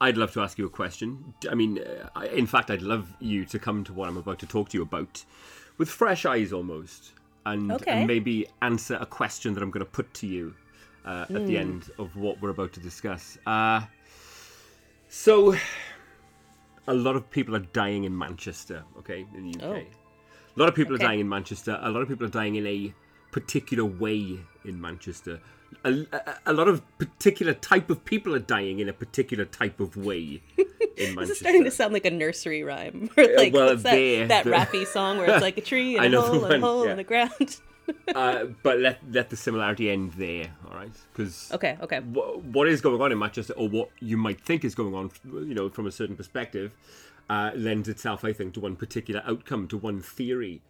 I'd love to ask you a question. I mean, uh, I- in fact, I'd love you to come to what I'm about to talk to you about with fresh eyes almost, and, Okay. and maybe answer a question that I'm going to put to you uh, at Hmm. the end of what we're about to discuss. Uh, so, a lot of people are dying in Manchester, okay, in the UK. Oh. A lot of people Okay. are dying in Manchester. A lot of people are dying in a particular way in Manchester. A, a, lot of particular type of people are dying in a particular type of way in This Manchester. is starting to sound like a nursery rhyme. Or like well, that, there, that the- Raffi song where it's like a tree and a hole and a hole yeah. in the ground. uh, but let let the similarity end there, all right? Because okay, okay. wh- what is going on in Manchester, or what you might think is going on, you know, from a certain perspective, uh, lends itself, I think, to one particular outcome, to one theory.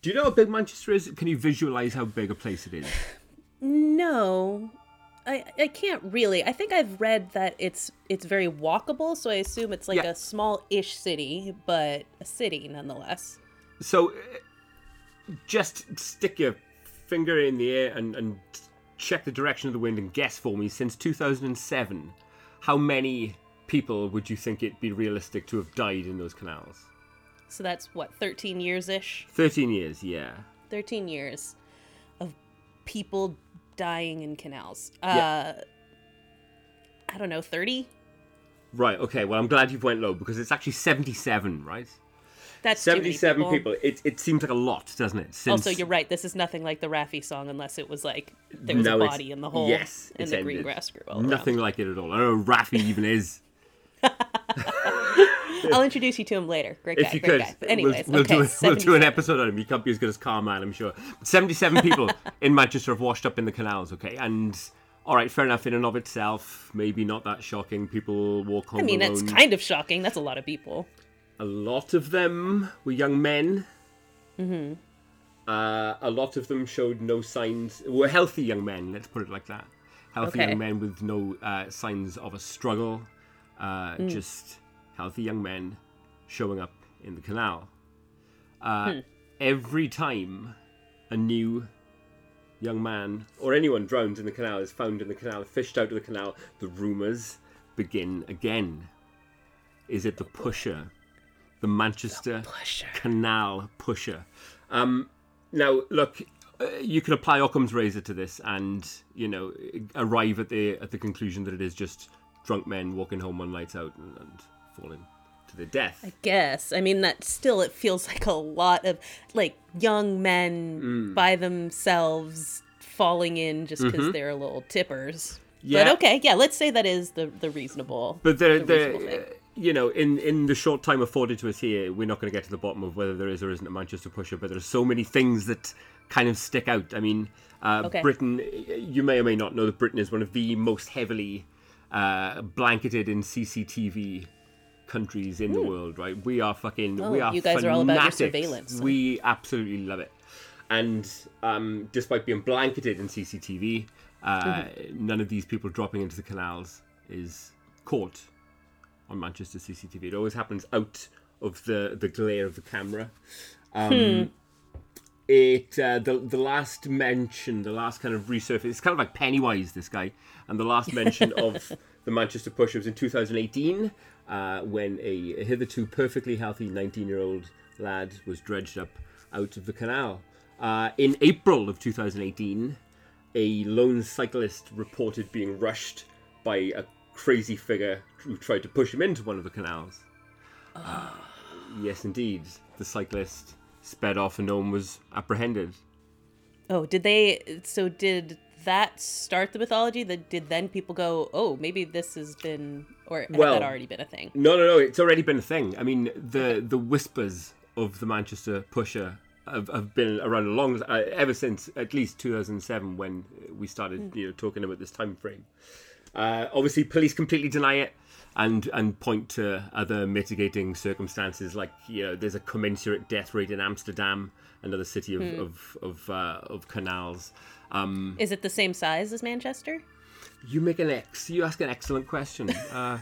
Do you know how big Manchester is? Can you visualize how big a place it is? No. I, I can't really. I think I've read that it's it's very walkable, so I assume it's like Yeah. a small-ish city, but a city nonetheless. So, uh, just stick your finger in the air and, and check the direction of the wind and guess for me. Since 2007, how many people would you think it'd be realistic to have died in those canals? So that's what 13 years ish. 13 years, yeah. 13 years of people dying in canals. Yeah. Uh I don't know, 30? Right. Okay. Well, I'm glad you went low because it's actually 77, right? That's too many 77 people. people. It, it seems like a lot, doesn't it? Since Also, you're right. This is nothing like the Raffi song, unless it was like there was now a body in the hole, Yes, and it's the green grass grew all Nothing like it at all. I don't know Raffi even is. I'll introduce you to him later. Great guy, if you great could, guy. But anyways, we'll, we'll okay, do, a, we'll do an episode on him. He can't be as good as Carman, I'm sure. But 77 people in Manchester have washed up in the canals, okay? And, all right, fair enough, in and of itself, maybe not that shocking. People walk home I mean, alone. that's kind of shocking. That's a lot of people. A lot of them were young men. Mm-hmm. Uh, a lot of them showed no signs. Were healthy young men. Let's put it like that. Healthy Okay. young men with no uh, signs of a struggle. Uh, Mm. Just healthy young men showing up in the canal. Uh, Hmm. Every time a new young man or anyone drowned in the canal is found in the canal, fished out of the canal, the rumours begin again. Is it the pusher? The Manchester Pusher. Canal pusher. Um, now, look, uh, you can apply Occam's razor to this, and you know, arrive at the at the conclusion that it is just drunk men walking home on lights out and, and falling to their death. I guess. I mean, that still it feels like a lot of like young men Mm. by themselves falling in just because they're a little tippers. Mm-hmm. Yeah. But okay, yeah, let's say that is the the reasonable. But the, the the uh, you know, in in the short time afforded to us here, we're not going to get to the bottom of whether there is or isn't a Manchester pusher. But there are so many things that kind of stick out. I mean, uh, Okay. Britain. You may or may not know that Britain is one of the most heavily uh, blanketed in CCTV countries in the world. Right? We are fucking. we Hmm. Oh, are you guys are all about your fanatics. surveillance. We absolutely love it. And um, despite being blanketed in CCTV, uh, Mm-hmm. none of these people dropping into the canals is caught on Manchester CCTV. It always happens out of the, the glare of the camera. Um, Hmm. It uh, the the last mention, the last kind of resurface. It's kind of like Pennywise, this guy, and the last mention of the Manchester Pusher was in 2018 uh, when a hitherto perfectly healthy 19-year-old lad was dredged up out of the canal. Uh, in April of 2018, a lone cyclist reported being rushed by a crazy figure who tried to push him into one of the canals. Uh, yes, indeed. The cyclist sped off and no one was apprehended. Oh, did they? So did that start the mythology? That did then people go, oh, maybe this has been, or had that already been a thing? No, no, no. It's already been a thing. I mean, the the whispers of the Manchester pusher have, have been around a long uh, ever since at least 2007 when we started, you know, talking about this time frame. Uh, obviously, police completely deny it and and point to other mitigating circumstances, like you know, there's a commensurate death rate in Amsterdam, another city of of of, uh, of canals. Um, Is it the same size as Manchester? you make an ex. You ask an excellent question. Uh,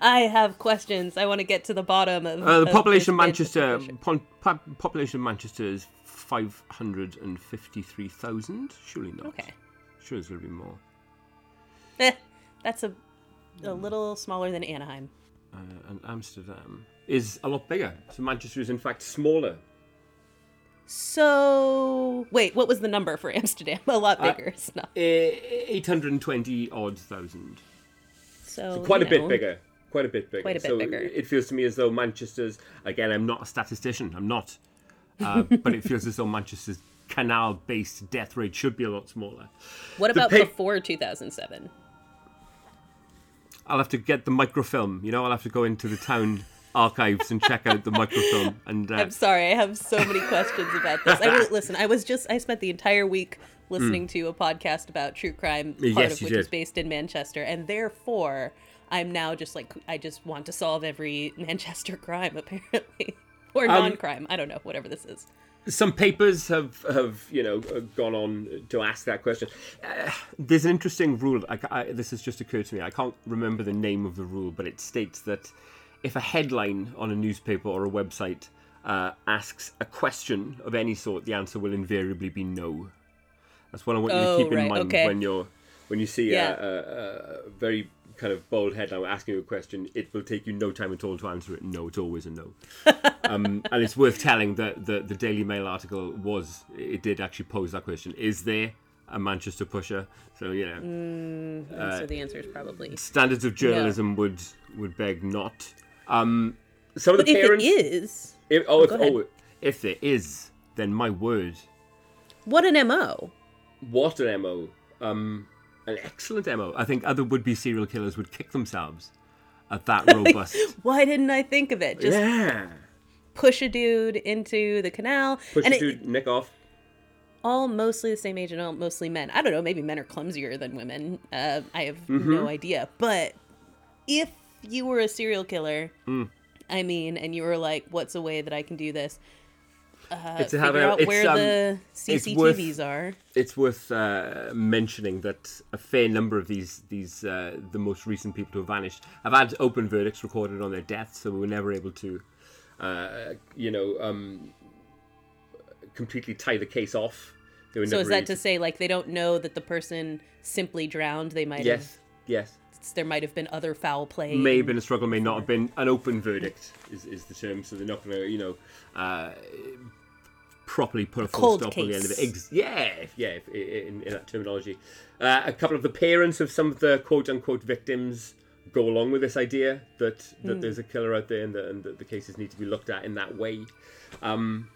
I have questions. I want to get to the bottom of Uh, the of population of Manchester, Manchester po- population of Manchester is five hundred and fifty-three thousand. Surely not. Okay, Sure, there's going to be more. eh, that's a a little smaller than Anaheim. Uh, and Amsterdam is a lot bigger. So Manchester is in fact smaller. So wait, what was the number for Amsterdam? A lot Uh, bigger. It's not. Eight hundred and twenty odd thousand. So, Quite a you bit bigger. Quite a bit bigger. Quite a bit so bigger. It feels to me as though Manchester's again. I'm not a statistician. I'm not. Uh, but it feels as though Manchester's canal-based death rate should be a lot smaller. What about before 2007? I'll have to get the microfilm. You know, I'll have to go into the town archives and check out the microfilm. And uh, I'm sorry, I have so many questions about this. I listen, I was just I spent the entire week listening to a podcast about true crime, part. Yes, of which is based in Manchester, and therefore I'm now just like I just want to solve every Manchester crime apparently. Or Um, non-crime. I don't know, whatever this is. some papers have have you know uh, gone on to ask that question. Uh, there's an interesting rule. I, I, this has just occurred to me. I can't remember the name of the rule, but it states that if a headline on a newspaper or a website uh, asks a question of any sort, the answer will invariably be no. That's what I want you Oh, to keep in right, mind okay. when you're when you see Yeah. a, a, a very kind of bold headline asking you a question. It will take you no time at all to answer it. No, it's always a no. um, and it's worth telling that the, the Daily Mail article was it did actually pose that question: Is there a Manchester pusher? So you know, And Uh, so the answer is probably. standards of journalism would would beg not. Um, some of But the if parents. it is, if, oh, if, oh, if there is, then my word, what an MO. what an mo! Um, an excellent mo. I think other would-be serial killers would kick themselves at that robust. Why didn't I think of it? Just yeah. push a dude into the canal. Push and the it, dude, nick off. all mostly the same age and all mostly men. I don't know, maybe men are clumsier than women. Uh, I have Mm-hmm. no idea. But if you were a serial killer, Mm. I mean, and you were like, what's a way that I can do this? Uh, It's figure a- out it's, where um, the it's worth- CCTVs are. it's worth uh, mentioning that a fair number of these these uh, the most recent people to have vanished have had open verdicts recorded on their deaths, so we were never able to, uh, you know, um, completely tie the case off. So is that to say, like, they don't know that the person simply drowned? They might have yes, yes. There might have been other foul play. May have been a struggle, may not have been an open verdict. Is, is the term? So they're not going to, you know, uh, properly put a full stop on the end of it. case. Ex- yeah, yeah, if, in, in that terminology. Uh, a couple of the parents of some of the quote unquote victims go along with this idea that that Hmm. there's a killer out there and, that and that the cases need to be looked at in that way. Um,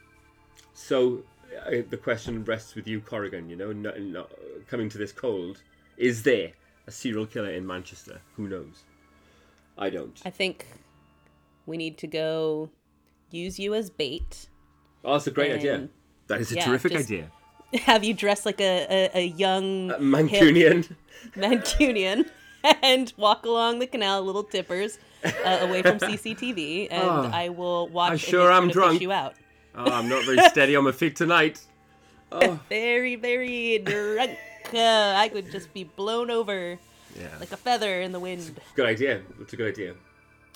so uh, the question rests with you, Corrigan. You know, no, no, coming to this cold, is there a serial killer in Manchester? Who knows? I don't. I think we need to go use you as bait. Oh, that's a great idea. That is a yeah, terrific idea. Have you dress like a, a, a young Uh, Mancunian. hip Mancunian and walk along the canal, little tippers, uh, away from CCTV, and Oh, I will watch. I and sure just am drunk. You out. Oh, I'm not very steady on my feet tonight. Oh, Very, very drunk. Uh, I could just be blown over yeah. like a feather in the wind. Good idea. It's a good idea.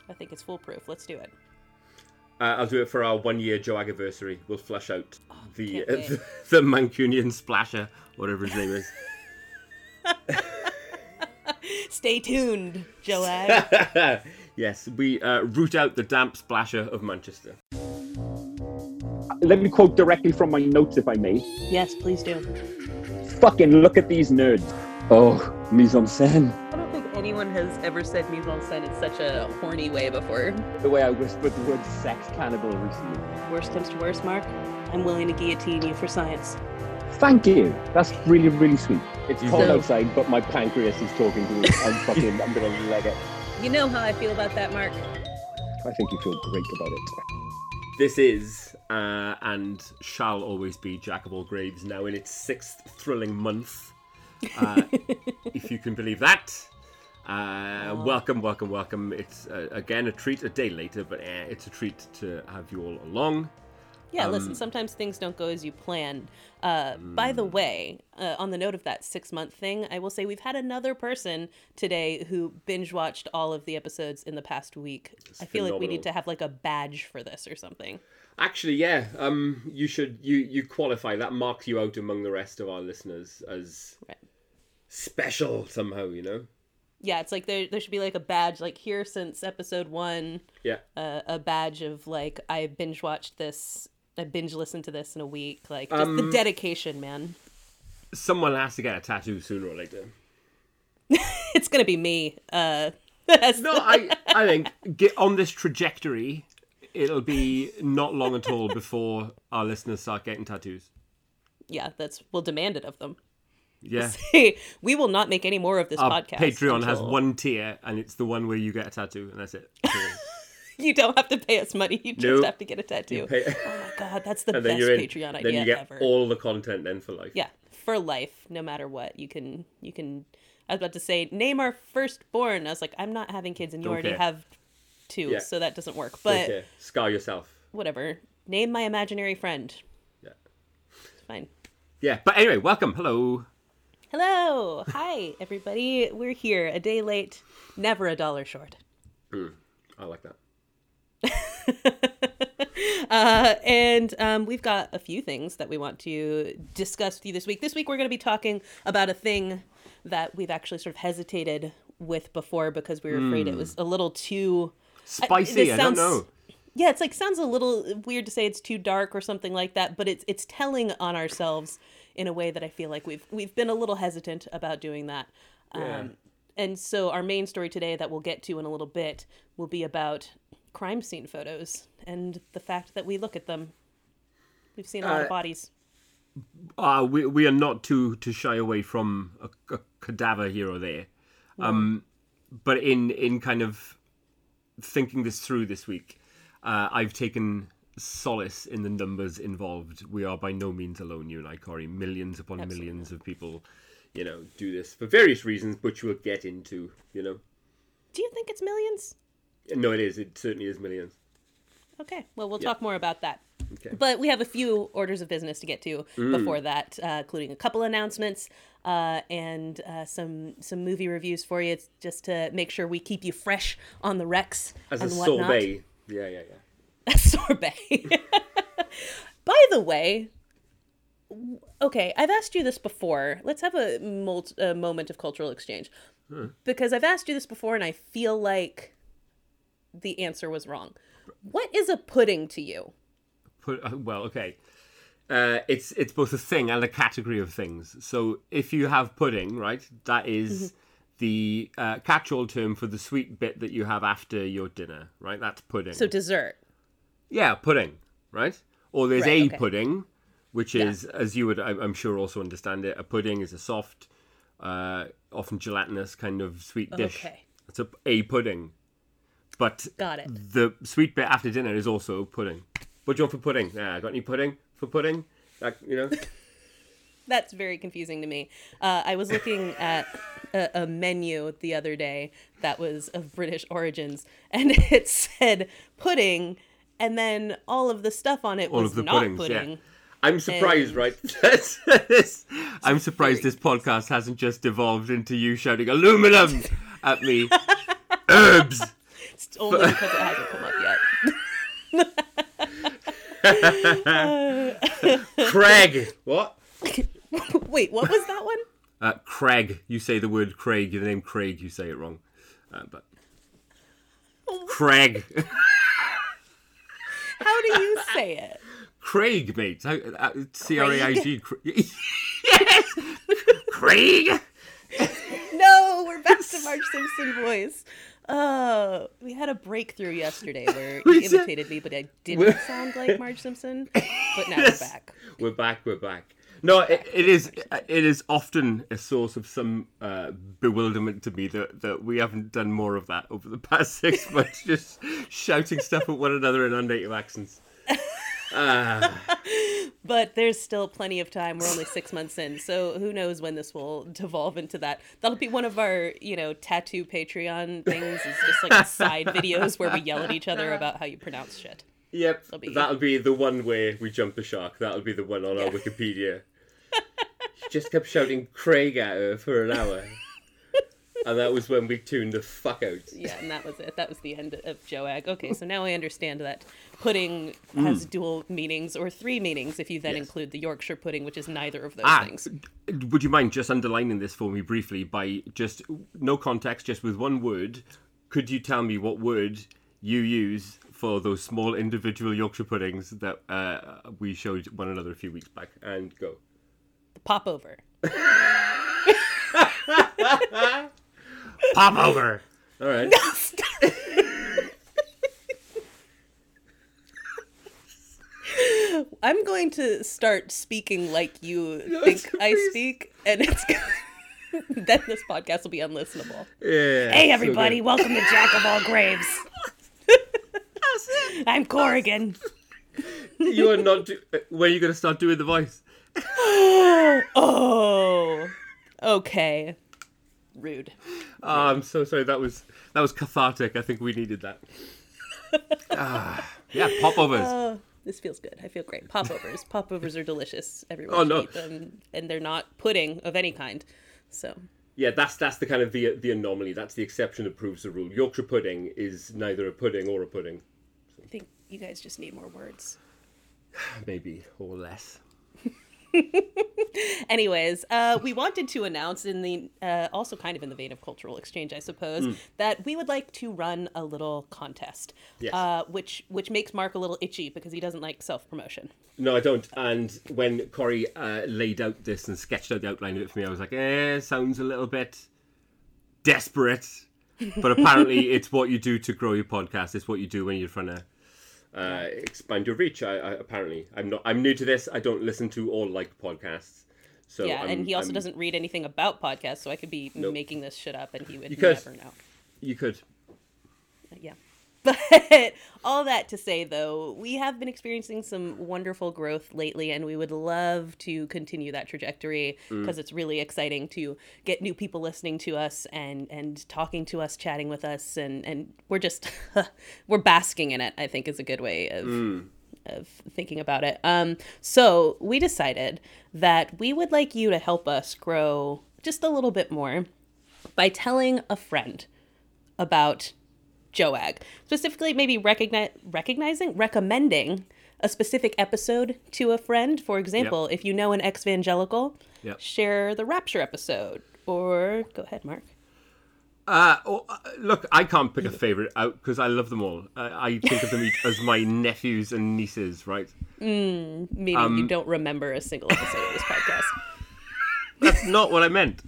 I think it's foolproof. Let's do it. Uh, I'll do it for our one year Joe anniversary. We'll flush out the, Oh, can't uh, the the Mancunian splasher, whatever his name is. Stay tuned, Joab. yes, we uh, root out the damp splasher of Manchester. Let me quote directly from my notes, if I may. yes, please do. Fucking look at these nerds. Oh, mise en scène. I don't think anyone has ever said mise en scène in such a horny way before. The way I whispered the word sex cannibal recently. Worst comes to worst, Mark. I'm willing to guillotine you for science. Thank you. That's really, really sweet. It's cold know- outside, but my pancreas is talking to me. I'm fucking, I'm gonna leg it. You know how I feel about that, Mark. I think you feel great about it. This is, uh, and shall always be, Jack of all Graves, now in its sixth thrilling month. Uh, if you can believe that. Uh, welcome, welcome, welcome. It's, uh, again, a treat, a day later, but eh, it's a treat to have you all along. Yeah, Um, listen, sometimes things don't go as you plan. Uh, By Mm. the way, uh, on the note of that six month thing, I will say we've had another person today who binge watched all of the episodes in the past week. I feel like we need to have like a badge for this or something. Actually, yeah, um, you should, you, you qualify. That marks you out among the rest of our listeners as Right. special somehow, you know? Yeah, it's like there there should be like a badge like here since episode one, Yeah. uh, a badge of like I binge watched this, I binge listened to this in a week. Like just Um, the dedication, man. Someone has to get a tattoo sooner or later. It's gonna be me. Uh, No, I I think get on this trajectory, it'll be not long at all before our listeners start getting tattoos. yeah, that's we'll demand it of them. Yeah. Hey, we will not make any more of this Our podcast. Patreon has one tier, and it's the one where you get a tattoo, and that's it. You don't have to pay us money. You just Nope. have to get a tattoo. Pay- Oh my god, that's the and best then you're in. Patreon then you get ever. all the content then for life. Yeah, for life, no matter what. You can you can. I was about to say name our firstborn. I was like, I'm not having kids, and you Don't already care. have two, Yeah. so that doesn't work. But Okay. Scar yourself. whatever. Name my imaginary friend. Yeah. It's fine. Yeah. But anyway, welcome. Hello. Hello, hi everybody. We're here a day late, never a dollar short. I like that. Uh, and um, we've got a few things that we want to discuss with you this week. This week, we're going to be talking about a thing that we've actually sort of hesitated with before because we were afraid it was a little too Spicy. this I, sounds- don't know. yeah it's like sounds a little weird to say it's too dark or something like that but it's it's telling on ourselves in a way that i feel like we've we've been a little hesitant about doing that Yeah. um, and so our main story today that we'll get to in a little bit will be about crime scene photos and the fact that we look at them we've seen a lot Uh, of bodies uh, we we are not too to shy away from a, a cadaver here or there. Um, but in in kind of thinking this through this week, uh, I've taken solace in the numbers involved. We are by no means alone, you and I, Corey. Millions upon Absolutely. millions of people, you know, do this for various reasons, which we'll get into. You know, do you think it's millions no, it is. It certainly is millions. Okay, well, we'll talk more about that. Okay. But we have a few orders of business to get to before that, uh, including a couple announcements uh, and uh, some some movie reviews for you, it's just to make sure we keep you fresh on the Rex As and a whatnot. sorbet. Yeah, yeah, yeah. A sorbet. By the way, okay, I've asked you this before. Let's have a, mul- a moment of cultural exchange. Because I've asked you this before and I feel like the answer was wrong. What is a pudding to you? Put, uh, well, okay. Uh, it's it's both a thing and a category of things. So if you have pudding, right, that is Mm-hmm. the uh, catch-all term for the sweet bit that you have after your dinner, right? That's pudding. So dessert. yeah, pudding, right? Or there's Right, a okay. pudding, which is, as you would, I'm sure, also understand it. A pudding is a soft, uh, often gelatinous kind of sweet dish. Okay. It's a, a pudding, but Got it. the sweet bit after dinner is also pudding. What do you want for pudding? Yeah, got any pudding for pudding? Like, you know, That's very confusing to me. Uh, I was looking at a, a menu the other day that was of British origins, and it said pudding, and then all of the stuff on it all was of the not puddings. pudding. Yeah, I'm surprised, And- right? this- I'm surprised this podcast hasn't just devolved into you shouting aluminum at me. Herbs. It's only because it hasn't come up yet. Craig. What? Wait, what was that one? Uh, Craig. You say the word Craig. You the name Craig. You say it wrong. Uh, but Craig. How do you say it? Craig, mate. How- uh, C R A I G. Yes. Craig. No, we're back to Marge Simpson voice. Oh, we had a breakthrough yesterday where you imitated me, but I didn't sound like Marge Simpson. But now we're back. We're back. We're back. No, it, it is. It is often a source of some uh, bewilderment to me that that we haven't done more of that over the past six months, just shouting stuff at one another in our native accents. Ah, But there's still plenty of time. We're only six months in, so who knows when this will devolve into that. That'll be one of our, you know, tattoo Patreon things. Is just like side videos where we yell at each other about how you pronounce shit. yep. be- That'll be the one way we jump the shark. That'll be the one on our Wikipedia. She just kept shouting Craig at her for an hour. and that was when we tuned the fuck out. Yeah, and that was it. That was the end of Joag. Okay, so now I understand that pudding has dual meanings or three meanings if you then Mm. Yes. include the Yorkshire pudding, which is neither of those Ah, things. would you mind just underlining this for me briefly by just no context, just with one word? Could you tell me what word you use for those small individual Yorkshire puddings that uh, we showed one another a few weeks back? And go. Pop over. Pop over. All right. I'm going to start speaking like you Yes, think I please. speak, and it's then this podcast will be unlistenable. Yeah. Hey, everybody! good. welcome to Jack of All Graves. I'm Corrigan. You are not. Do- uh, when are you going to start doing the voice? Oh, okay. Rude. Oh, I'm so sorry. That was that was cathartic. I think we needed that. Ah, yeah, popovers. Oh, this feels good. I feel great. Popovers. Popovers are delicious. Everyone Oh, should no. eat them, and they're not pudding of any kind. So Yeah, that's that's the kind of the the anomaly. That's the exception that proves the rule. Yorkshire pudding is neither a pudding or a pudding, I think you guys just need more words. maybe or less. Anyways, uh, we wanted to announce in the uh, also kind of in the vein of cultural exchange, I suppose, that we would like to run a little contest, Yes. uh, which which makes Mark a little itchy because he doesn't like self promotion. No, I don't. And when Corey uh, laid out this and sketched out the outline of it for me, I was like, eh, sounds a little bit desperate. But apparently, it's what you do to grow your podcast. It's what you do when you're trying to uh, expand your reach. I, I apparently, I'm not. I'm new to this. I don't listen to all like podcasts. So yeah, I'm- and he also I'm- doesn't read anything about podcasts, so I could be Nope. making this shit up, and he would You could. never know. You could. yeah. But all that to say, though, we have been experiencing some wonderful growth lately, and we would love to continue that trajectory because it's really exciting to get new people listening to us and and talking to us, chatting with us, and and we're just we're basking in it. I think is a good way of of thinking about it. Um, so we decided that we would like you to help us grow just a little bit more by telling a friend about Joag. Specifically, maybe recognize, recognizing, recommending a specific episode to a friend. For example, if you know an ex-evangelical, Yep. share the Rapture episode. Or go ahead, Mark. Uh, oh, uh, look, I can't pick a favorite out because I love them all. I, I think of them each as my nephews and nieces, right? Meaning Um, you don't remember a single episode of this podcast. That's not what I meant.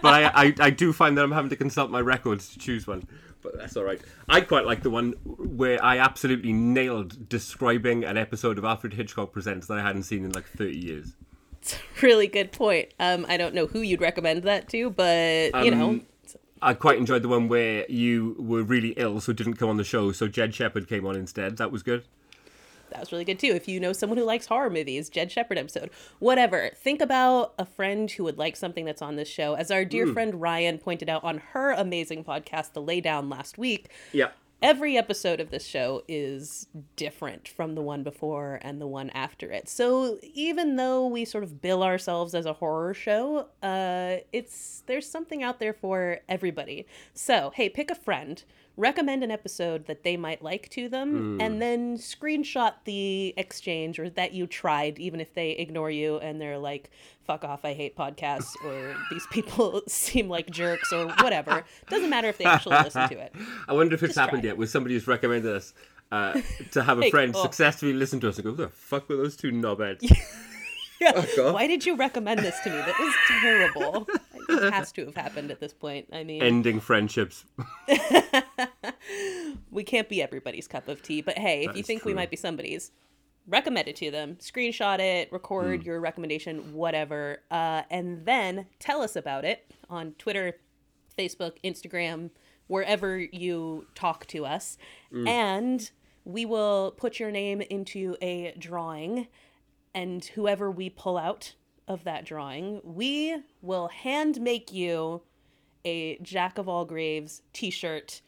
But I, I, I do find that I'm having to consult my records to choose one. But that's all right. I quite like the one where I absolutely nailed describing an episode of Alfred Hitchcock Presents that I hadn't seen in like 30 years. It's a really good point. Um, I don't know who you'd recommend that to, but you know, Um, I quite enjoyed the one where you were really ill, so didn't come on the show. So Jed Shepard came on instead. That was good. That was really good too. If you know someone who likes horror movies, Jed Shepard episode, whatever. Think about a friend who would like something that's on this show. As our dear friend Ryan pointed out on her amazing podcast, The Laydown, last week, Yeah. every episode of this show is different from the one before and the one after it. So even though we sort of bill ourselves as a horror show, uh, it's there's something out there for everybody. So hey, pick a friend, recommend an episode that they might like to them, and then screenshot the exchange or that you tried, even if they ignore you and they're like, "Fuck off, I hate podcasts," or "These people seem like jerks," or whatever. Doesn't matter if they actually listen to it. I wonder if it's Just happened yet with somebody who's recommended us uh, to have a Hey, friend oh. successfully listen to us and go, "Who the fuck were those two knobheads?" Yeah. God. Why did you recommend this to me? That was terrible. It has to have happened at this point. I mean, Ending friendships. we can't be everybody's cup of tea, but hey, if you think we might be somebody's, recommend it to them. Screenshot it, record Hmm. your recommendation, whatever, uh, and then tell us about it on Twitter, Facebook, Instagram, wherever you talk to us, Hmm. and we will put your name into a drawing, and whoever we pull out of that drawing, we will hand make you a Jack of All Graves T-shirt,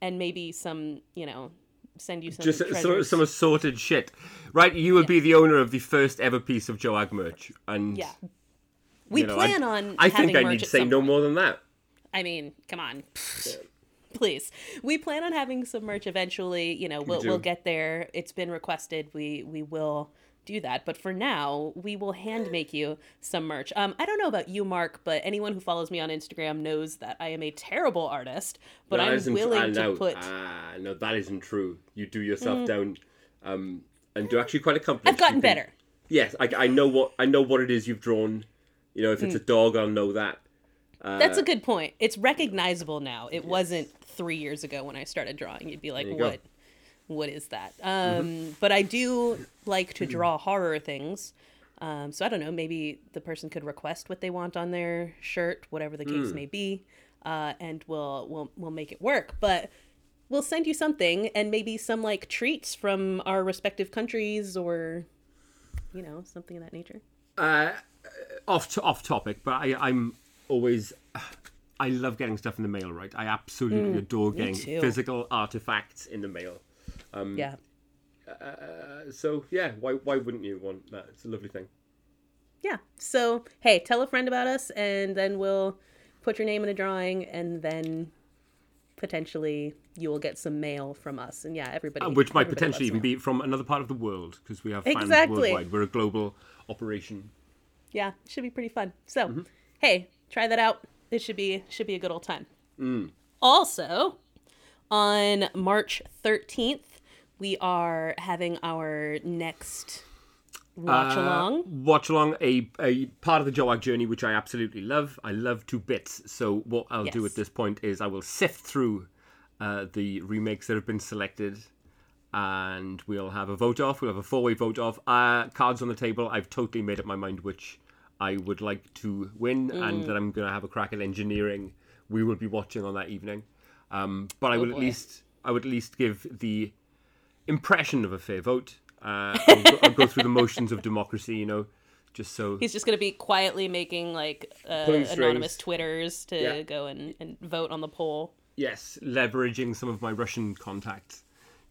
and maybe some, you know, send you some Just some, some assorted shit. Right, you would be the owner of the first ever piece of Joag merch. And yeah. We know, plan I, on. I having think I merch need to say no point. more than that. I mean, come on. Please. We plan on having some merch eventually. You know, we'll do. we'll get there. It's been requested. We we will do that. But for now, we will hand make you some merch. Um, I don't know about you, Mark, but anyone who follows me on Instagram knows that I am a terrible artist. But That I'm willing to no, put. Ah, no, that isn't true. You do yourself down, um, and do actually quite accomplished. I've gotten can- better. Yes, I, I know what I know what it is you've drawn. You know, if Mm. it's a dog, I'll know that. Uh, That's a good point. It's recognizable now. It wasn't three years ago when I started drawing. You'd be like, you go. "What? Is that?" Um, But I do like to draw horror things. Um, so I don't know. Maybe the person could request what they want on their shirt, whatever the case may be, uh, and we'll we'll we'll make it work. But we'll send you something, and maybe some like treats from our respective countries, or you know, something of that nature. off to, off topic, but I, I'm always I love getting stuff in the mail. Right, I absolutely adore getting physical artifacts in the mail. Yeah. Uh, so yeah, why why wouldn't you want that? It's a lovely thing. Yeah. So, hey, tell a friend about us, and then we'll put your name in a drawing, and then potentially you will get some mail from us. And yeah, everybody. Uh, Which might everybody potentially even mail. be from another part of the world because we have fans Exactly. worldwide. We're a global operation. Yeah, should be pretty fun. So, Mm-hmm. hey, try that out. It should be should be a good old time. Mm. Also, on March thirteenth, we are having our next watch along. Uh, watch along a, a part of the Joag journey which I absolutely love. I love to bits. So what I'll do at this point is I will sift through uh, the remakes that have been selected, and we'll have a vote off. We'll have a four way vote off. Uh, cards on the table. I've totally made up my mind which I would like to win, Mm. and that I'm going to have a crack at engineering. We will be watching on that evening, um, but I will at Oh, boy. least I would at least give the impression of a fair vote. Uh, I'll, go, I'll go through the motions of democracy, you know, just so. He's just going to be quietly making like uh, anonymous. Twitters to Yeah. go and, and vote on the poll. Yes, leveraging some of my Russian contacts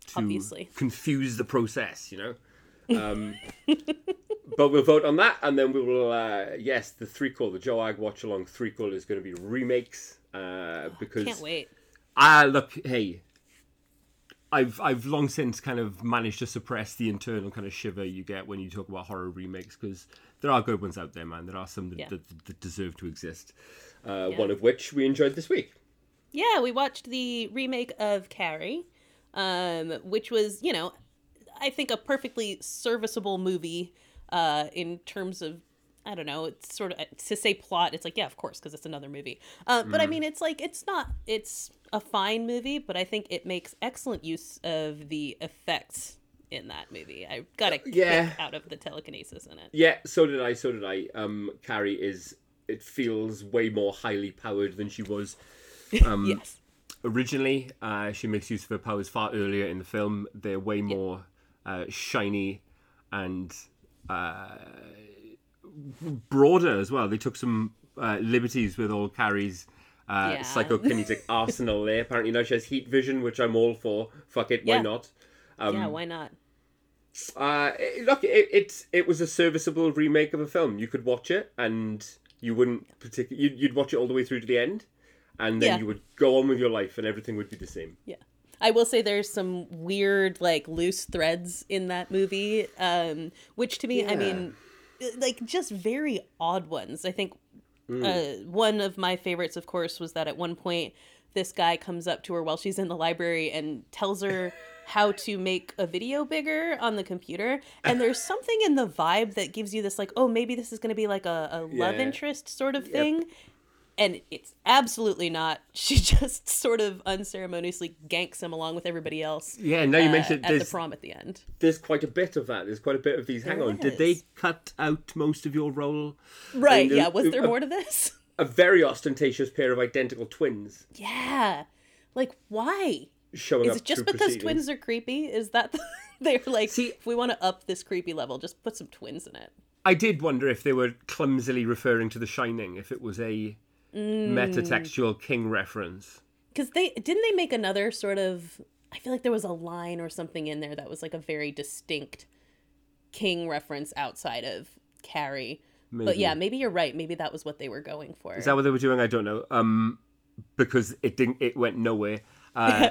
to Obviously. confuse the process, you know. Um, but we'll vote on that, and then we will. Uh, yes, the three call, the Joag Watch Along three call is going to be remakes uh, because Can't wait. Ah, look, hey, I've I've long since kind of managed to suppress the internal kind of shiver you get when you talk about horror remakes because there are good ones out there, man. There are some that, Yeah. that, that deserve to exist. Uh, One of which we enjoyed this week. Yeah, we watched the remake of Carrie, um, which was, you know, I think a perfectly serviceable movie uh, in terms of, I don't know, it's sort of to say plot. It's like, yeah, of course, because it's another movie. Uh, But I mean, it's like it's not. It's a fine movie, but I think it makes excellent use of the effects in that movie. I got a kick out of the telekinesis in it. Yeah, so did I. So did I. Um, Carrie is. It feels way more highly powered than she was Um, yes. originally. Uh, she makes use of her powers far earlier in the film. They're way more uh, shiny and uh, broader as well. They took some uh, liberties with all Carrie's uh, Yeah. psychokinetic arsenal there. Apparently now she has heat vision, which I'm all for. Fuck it, why Yeah. not? Um, yeah, why not? Uh, it- look, it, it's it was a serviceable remake of a film. You could watch it, and you wouldn't particularly. You'd, you'd watch it all the way through to the end, and then Yeah. you would go on with your life, and everything would be the same. Yeah. I will say there's some weird, like, loose threads in that movie, um, which to me, I mean, like, just very odd ones. I think Mm. uh, one of my favorites, of course, was that at one point this guy comes up to her while she's in the library and tells her how to make a video bigger on the computer. And there's something in the vibe that gives you this, like, oh, maybe this is going to be like a, a love Yeah. interest sort of thing and it's absolutely not. She just sort of unceremoniously ganks him along with everybody else. Yeah, now you uh, mentioned at the prom at the end. there's quite a bit of that. There's quite a bit of these. Hang There on, did they cut out most of your role? Right? yeah. Was there uh, more to this? A very ostentatious pair of identical twins Yeah. Like why? showing up. Is it just because twins are creepy? Is that the, they're like? See- if we want to up this creepy level, just put some twins in it. I did wonder if they were clumsily referring to The Shining, if it was a Mm. metatextual King reference. Because they didn't they make another sort of. I feel like there was a line or something in there that was like a very distinct King reference outside of Carrie. But yeah, maybe you're right. Maybe that was what they were going for. Is that what they were doing? I don't know. Um, because it didn't. It went nowhere. Uh,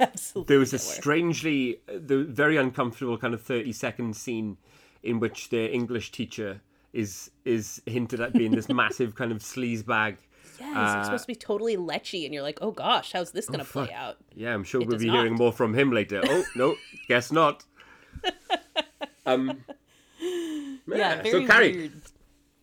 Absolutely. there was a strangely, the very uncomfortable kind of thirty second scene in which the English teacher is is hinted at being this massive kind of sleaze bag. Yeah, he's uh, supposed to be totally lechy, and you're like, oh gosh, how's this gonna play out? Yeah, I'm sure It we'll be hearing more from him later. Oh no, guess not. Um, Yeah, very so Carrie, weird.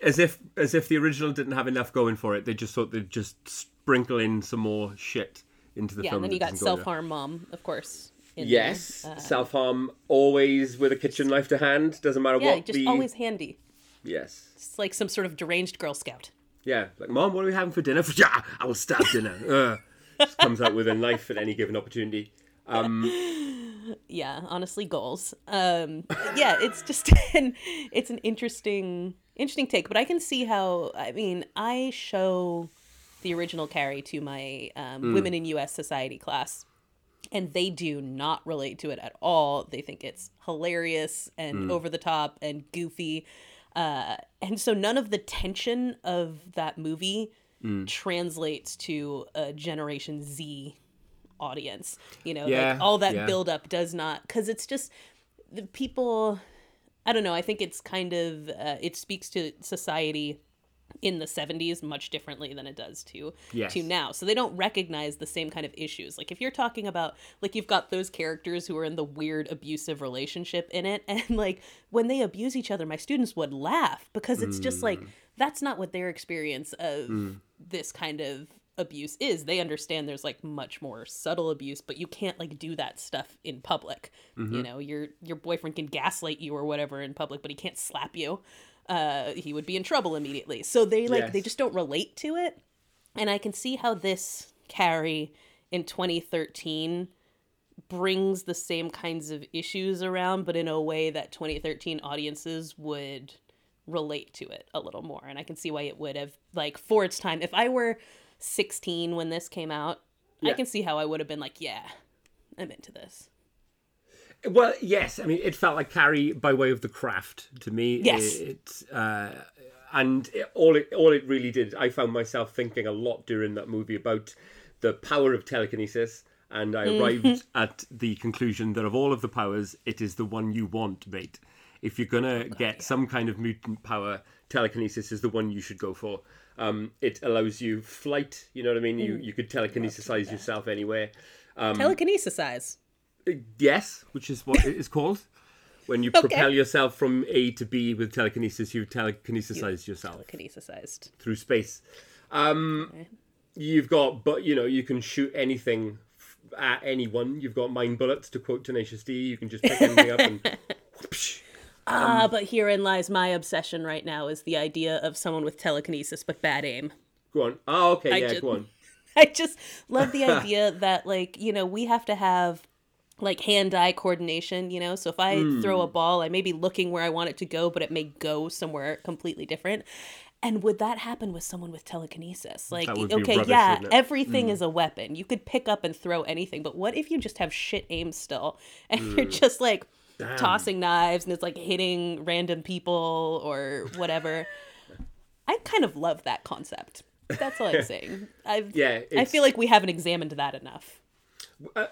as if as if the original didn't have enough going for it, they just thought they'd just sprinkle in some more shit into the Yeah, film. and then you got self harm mom, of course. in Yes. Uh, self harm always with a kitchen knife to hand. Doesn't matter yeah, what just the always handy. yes. It's like some sort of deranged Girl Scout. Yeah, like mom, what are we having for dinner? Yeah, I will stab dinner. Uh, comes out with a knife at any given opportunity. Yeah, honestly, goals. Um, yeah, it's just an it's an interesting interesting take, but I can see how. I mean, I show the original Carrie to my um, women in U.S. society class, and they do not relate to it at all. They think it's hilarious and over the top and goofy. Uh, and so none of the tension of that movie translates to a Generation Z audience. You know, Yeah, like all that yeah. build up does not, because it's just the people. I don't know. I think it's kind of uh, it speaks to society in the 70s much differently than it does to Yes. to now. So they don't recognize the same kind of issues. Like if you're talking about like you've got those characters who are in the weird abusive relationship in it and like when they abuse each other my students would laugh because it's just like mm. that's not what their experience of mm. this kind of abuse is. They understand there's like much more subtle abuse, but you can't like do that stuff in public. You mm-hmm. know, your your boyfriend can gaslight you or whatever in public, but he can't slap you uh, he would be in trouble immediately. So they like they just don't relate to it. And I can see how this Carrie in 2013 brings the same kinds of issues around, but in a way that 2013 audiences would relate to it a little more. And I can see why it would have like for its time. If I were 16 when this came out, I can see how I would have been like, yeah, I'm into this. Well, yes. I mean, it felt like Carrie by way of the craft to me. Yes. It, uh, and it, all it all it really did, I found myself thinking a lot during that movie about the power of telekinesis, and I arrived at the conclusion that of all of the powers, it is the one you want, mate. If you're gonna get some kind of mutant power, telekinesis is the one you should go for. Um, it allows you flight. You know what I mean? You you could telekinesisize yourself anywhere. Telekinesis size. Yes, which is what it is called. When you propel yourself from A to B with telekinesis, you telekinesisize yourself Kinesisized. through space. Um, you've got, but you know, you can shoot anything at anyone. You've got mind bullets, to quote Tenacious D. You can just pick anything up and. whoopsh. Ah, but herein lies my obsession right now is the idea of someone with telekinesis but bad aim. Go on. Oh, okay, I yeah, just- go on. I just love the idea that like, you know, we have to have like hand-eye coordination, you know? So if I throw a Hmm. ball, I may be looking where I want it to go, but it may go somewhere completely different. And would that happen with someone with telekinesis? Like, That would be okay, rubbish, yeah, everything is a weapon. You could pick up and throw anything, but what if you just have shit aim still and you're Hmm. just like tossing knives and it's like hitting random people or whatever? I kind of love that concept. That's all I'm saying. I've, Yeah, I feel like we haven't examined that enough.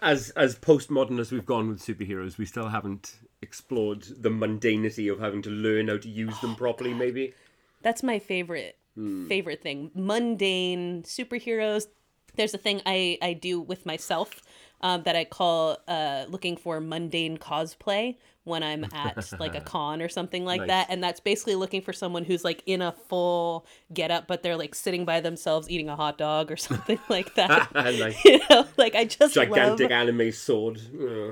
As as postmodern as we've gone with superheroes, we still haven't explored the mundanity of having to learn how to use them oh, properly. Maybe. That's my favorite hmm. favorite thing. Mundane superheroes. There's a thing I I do with myself um, that I call uh, looking for mundane cosplay when I'm at like a con or something like Nice. that, and that's basically looking for someone who's like in a full get up, but they're like sitting by themselves eating a hot dog or something like that. nice. you know, like I just Gigantic love anime sword.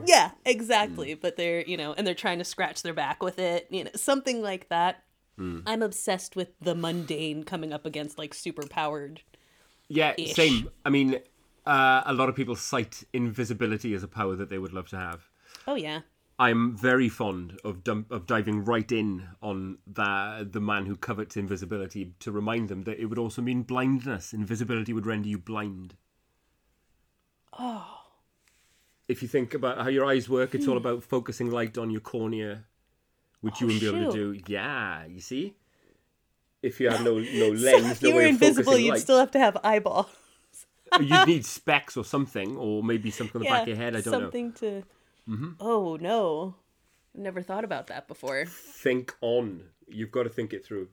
Yeah, exactly. But they're, you know, and they're trying to scratch their back with it, you know, something like that. I'm obsessed with the mundane coming up against like super powered. Yeah, same. I mean, uh, a lot of people cite invisibility as a power that they would love to have. Oh yeah. I'm very fond of dump, of diving right in on the the man who covets invisibility to remind them that it would also mean blindness. Invisibility would render you blind. Oh. If you think about how your eyes work, it's all about focusing light on your cornea, which you Hmm. Oh, wouldn't be able to do. Yeah, you see. If you have no no lens, if no you were invisible, you'd light. still have to have eyeballs. You'd need specs or something, or maybe something on the back of your head. I don't know. something to. Oh no, never thought about that before. Think on. You've got to think it through.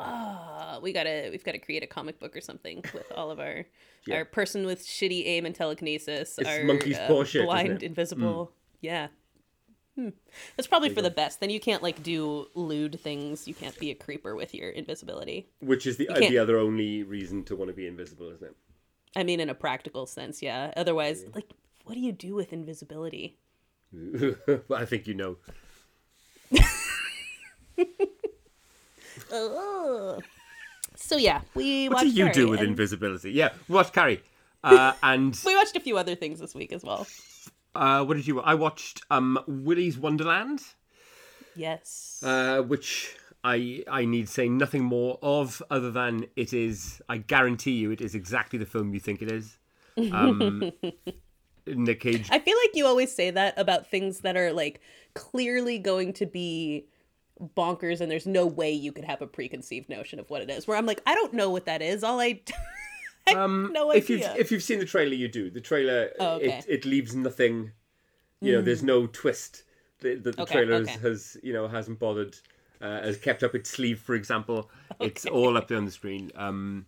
Uh, we gotta we've gotta create a comic book or something with all of our Yeah. our person with shitty aim and telekinesis. It's our monkey's uh, shit, blind, it? Hmm. invisible. Yeah. Hmm. That's probably for the best. Then you can't like do lewd things. You can't be a creeper with your invisibility. Which is the can't- the other only reason to want to be invisible, isn't I mean, in a practical sense, yeah. Otherwise, like, what do you do with invisibility? well, I think you know. Ugh. So yeah, we What do you do with and invisibility? Yeah, watch Carrie. Uh, and We watched a few other things this week as well. uh, what did you? I watched um, Willy's Wonderland, Yes. uh, which I I need say nothing more of, other than it is. I guarantee you, it is exactly the film you think it is. Um, Nick Cage. I feel like you always say that about things that are like clearly going to be bonkers and there's no way you could have a preconceived notion of what it is. Where I'm like, I don't know what that is. All I, I have no if you've idea. if you've seen the trailer, you do. The trailer Oh, okay. Mm. it it leaves nothing. You know, there's no twist. that the, the Okay, trailer okay. has you know hasn't bothered uh, has kept up its sleeve, for example. It's all up there on the screen. Um,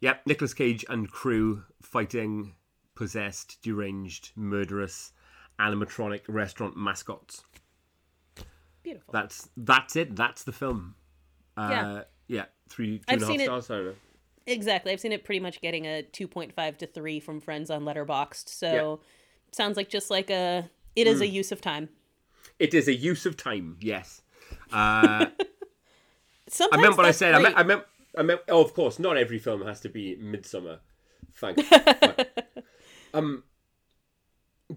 yeah, Nicolas Cage and crew fighting possessed, deranged, murderous animatronic restaurant mascots. Beautiful. That's that's it. That's the film. Uh, Yeah. yeah, three two I've and a half seen it- I don't know. Exactly. I've seen it pretty much getting a 2.5 to 3 from friends on Letterboxd. So sounds like just like a it is a Mm. use of time. It is a use of time. Yes. Uh, I meant what I said. I meant. I meant. I meant. Oh, of course, not every film has to be Midsommar. Thanks. but, um,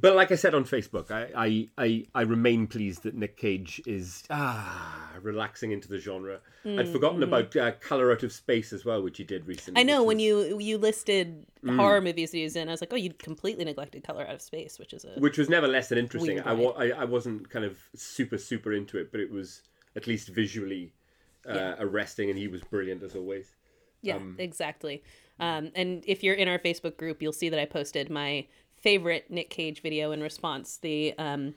but like I said on Facebook, I, I, I, I remain pleased that Nick Cage is ah relaxing into the genre. I'd forgotten about uh, Color Out of Space as well, which he did recently. Mm, I know when you you listed Mm. horror movies he was in, I was like, oh, you completely neglected Color Out of Space, which is a which was never less than interesting. I, wa- I, I wasn't kind of super super into it, but it was at least visually uh, Yeah. arresting, and he was brilliant as always. Yeah, exactly. Um, and if you're in our Facebook group, you'll see that I posted my favorite Nick Cage video in response, the um,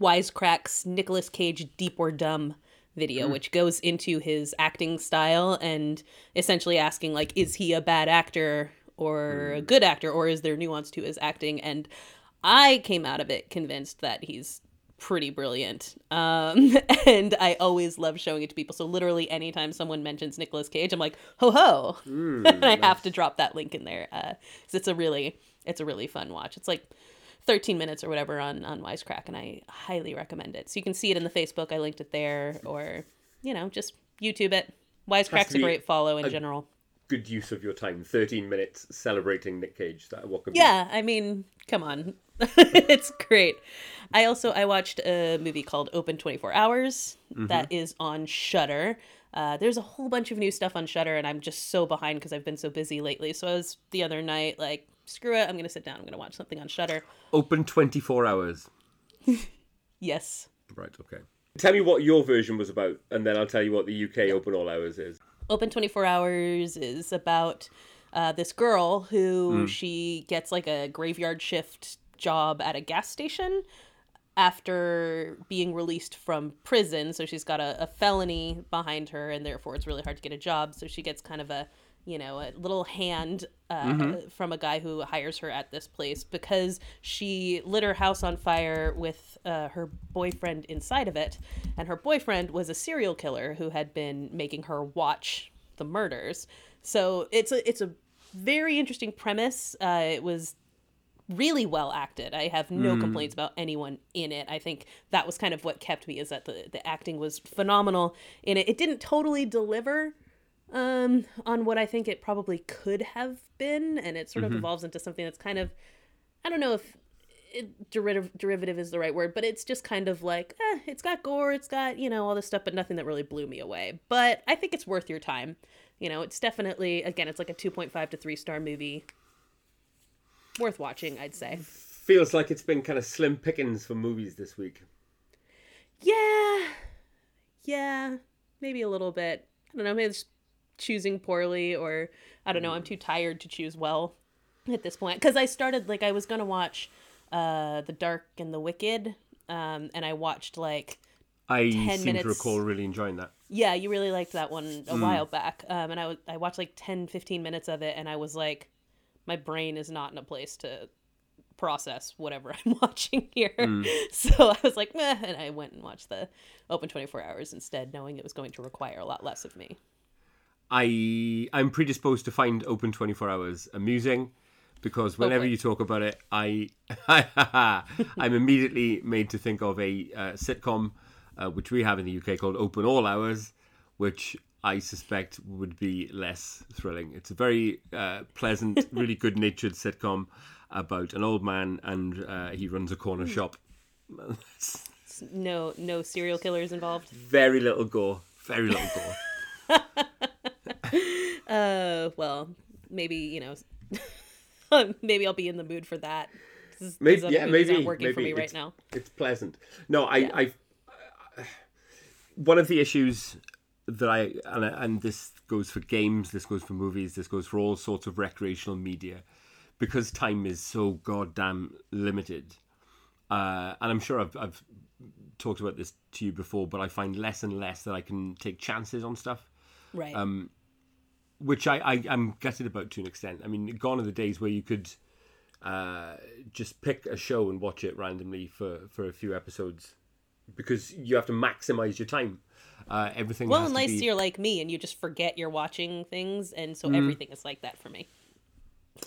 Wisecracks Nicolas Cage Deep or Dumb video, which goes into his acting style and essentially asking like, is he a bad actor or a good actor, or is there nuance to his acting? And I came out of it convinced that he's pretty brilliant. Um, and I always love showing it to people. So literally anytime someone mentions Nicolas Cage, I'm like, ho ho. and I have to drop that link in there. Uh, it's a really, it's a really fun watch. It's like 13 minutes or whatever on, on Wisecrack. And I highly recommend it. So you can see it in the Facebook. I linked it there or, you know, just YouTube it. Wisecrack's a great follow in a- general. Good use of your time. Thirteen minutes celebrating Nick Cage. That what could be Yeah, I mean, come on. it's great. I also I watched a movie called Open 24 Hours that is on Shudder. Uh, there's a whole bunch of new stuff on Shudder and I'm just so behind because I've been so busy lately. So I was the other night like, screw it, I'm going to sit down. I'm going to watch something on Shudder. open twenty four hours. Yes. Right. Okay. Tell me what your version was about, and then I'll tell you what the UK open all hours is. Open 24 Hours is about uh, this girl who she gets like a graveyard shift job at a gas station after being released from prison. So she's got a, a felony behind her, and therefore it's really hard to get a job. So she gets kind of a you know, a little hand uh, from a guy who hires her at this place because she lit her house on fire with uh, her boyfriend inside of it. And her boyfriend was a serial killer who had been making her watch the murders. So it's a it's a very interesting premise. Uh, it was really well acted. I have no complaints about anyone in it. I think that was kind of what kept me is that the the acting was phenomenal in it. It didn't totally deliver um on what I think it probably could have been and it sort of evolves into something that's kind of I don't know if it, derivative derivative is the right word, but it's just kind of like eh, it's got gore, it's got you know all this stuff, but nothing that really blew me away. But I think it's worth your time. You know, it's definitely again, it's like a two point five to three star movie. Worth watching, I'd say. Feels like it's been kind of slim pickings for movies this week. Yeah, yeah, maybe a little bit. I don't know, maybe it's choosing poorly, or I don't know. I'm too tired to choose well at this point because I started like I was gonna watch uh The Dark and the Wicked, um, and I watched like I 10 seem minutes. to recall really enjoying that. yeah, you really liked that one a while back, um, and I was I watched like 10, 15 minutes of it, and I was like, my brain is not in a place to process whatever I'm watching here. So I was like, meh, and I went and watched the Open 24 Hours instead, knowing it was going to require a lot less of me. I I'm predisposed to find Open 24 Hours amusing because whenever Okay. you talk about it, I I'm immediately made to think of a uh, sitcom uh, which we have in the UK called Open All Hours, which I suspect would be less thrilling. It's a very uh, pleasant, really good-natured sitcom about an old man and uh, he runs a corner shop. No no serial killers involved. very little gore, very little gore. Uh, well, maybe you know, maybe I'll be in the mood for that. Maybe, yeah, maybe working for maybe me right now. It's pleasant. No, I, Yeah. I, one of the issues that I and, I- and this goes for games, this goes for movies, this goes for all sorts of recreational media, because time is so goddamn limited. Uh, and I'm sure I've, I've talked about this to you before, but I find less and less that I can take chances on stuff Right. um, which I, I I'm gutted about to an extent. I mean, gone are the days where you could uh, just pick a show and watch it randomly for for a few episodes because you have to maximize your time. Uh, everything. well, unless be, you're like me and you just forget you're watching things, and Mm. so everything is like that for me.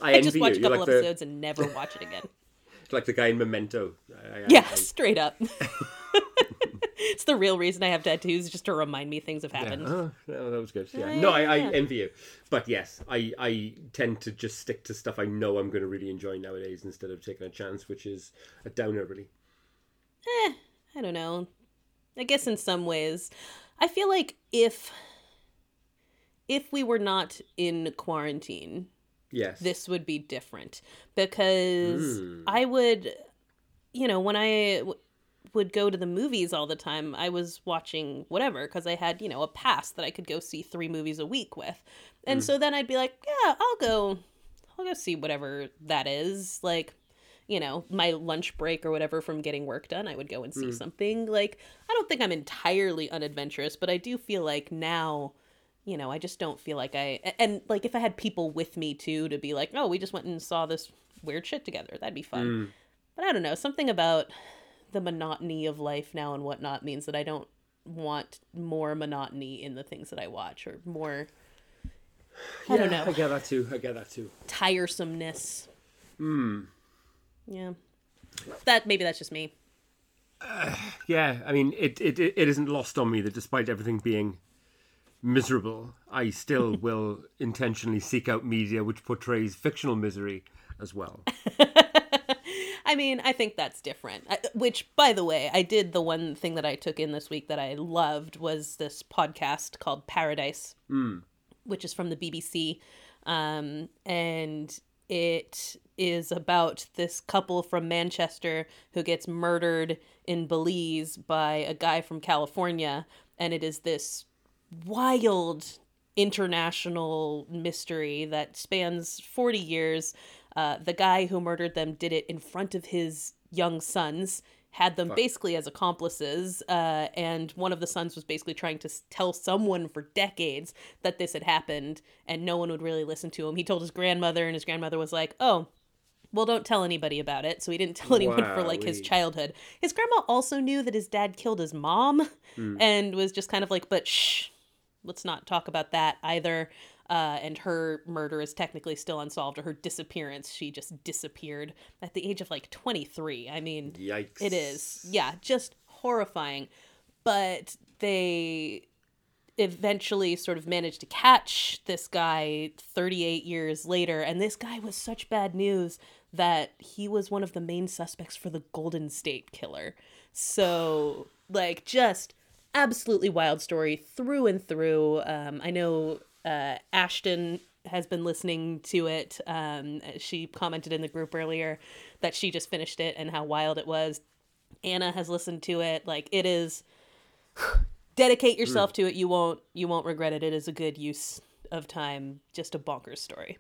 I, I just watch you. a couple like the episodes and never watch it again. like the guy in Memento. I, I, Yeah, straight up. it's the real reason I have tattoos, just to remind me things have happened. Oh, no, that was good. Yeah. Yeah, no, I, I envy you. But yes, I, I tend to just stick to stuff I know I'm going to really enjoy nowadays instead of taking a chance, which is a downer, really. Eh, I don't know. I guess in some ways, I feel like if if we were not in quarantine, Yes. this would be different because Mm. I would, you know, when I would go to the movies all the time, I was watching whatever because I had, you know, a pass that I could go see three movies a week with. And so mm. then I'd be like, yeah, I'll go, I'll go see whatever that is. Like, you know, my lunch break or whatever from getting work done, I would go and see mm. something. Like, I don't think I'm entirely unadventurous, but I do feel like now you know, I just don't feel like I, and like if I had people with me too to be like, "Oh, we just went and saw this weird shit together." That'd be fun. Mm. But I don't know, something about the monotony of life now and whatnot means that I don't want more monotony in the things that I watch or more I don't know, I get that too. I get that too. tiresomeness. Hmm. Yeah. That maybe that's just me. Yeah, I mean, it, it it isn't lost on me that despite everything being miserable, I still will intentionally seek out media which portrays fictional misery as well. I mean, I think that's different. I, which, by the way, I did the one thing that I took in this week that I loved was this podcast called Paradise, which is from the BBC, um, and it is about this couple from Manchester who gets murdered in Belize by a guy from California, and it is this wild international mystery that spans 40 years. Uh, the guy who murdered them did it in front of his young sons, had them basically as accomplices, uh, and one of the sons was basically trying to tell someone for decades that this had happened, and no one would really listen to him. He told his grandmother, and his grandmother was like, "Oh, well, don't tell anybody about it. So he didn't tell anyone for like his childhood. His grandma also knew that his dad killed his mom and was just kind of like, but shh, let's not talk about that either. Uh, and her murder is technically still unsolved, or her disappearance. She just disappeared at the age of like 23. I mean, Yikes! it is. Yeah, just horrifying. But they eventually sort of managed to catch this guy 38 years later. And this guy was such bad news that he was one of the main suspects for the Golden State Killer. So, like, just absolutely wild story through and through. Um, I know uh, Ashton has been listening to it. Um, she commented in the group earlier that she just finished it and how wild it was. Anna has listened to it. Like it is dedicate yourself to it. You won't you won't regret it. It is a good use of time. Just a bonkers story.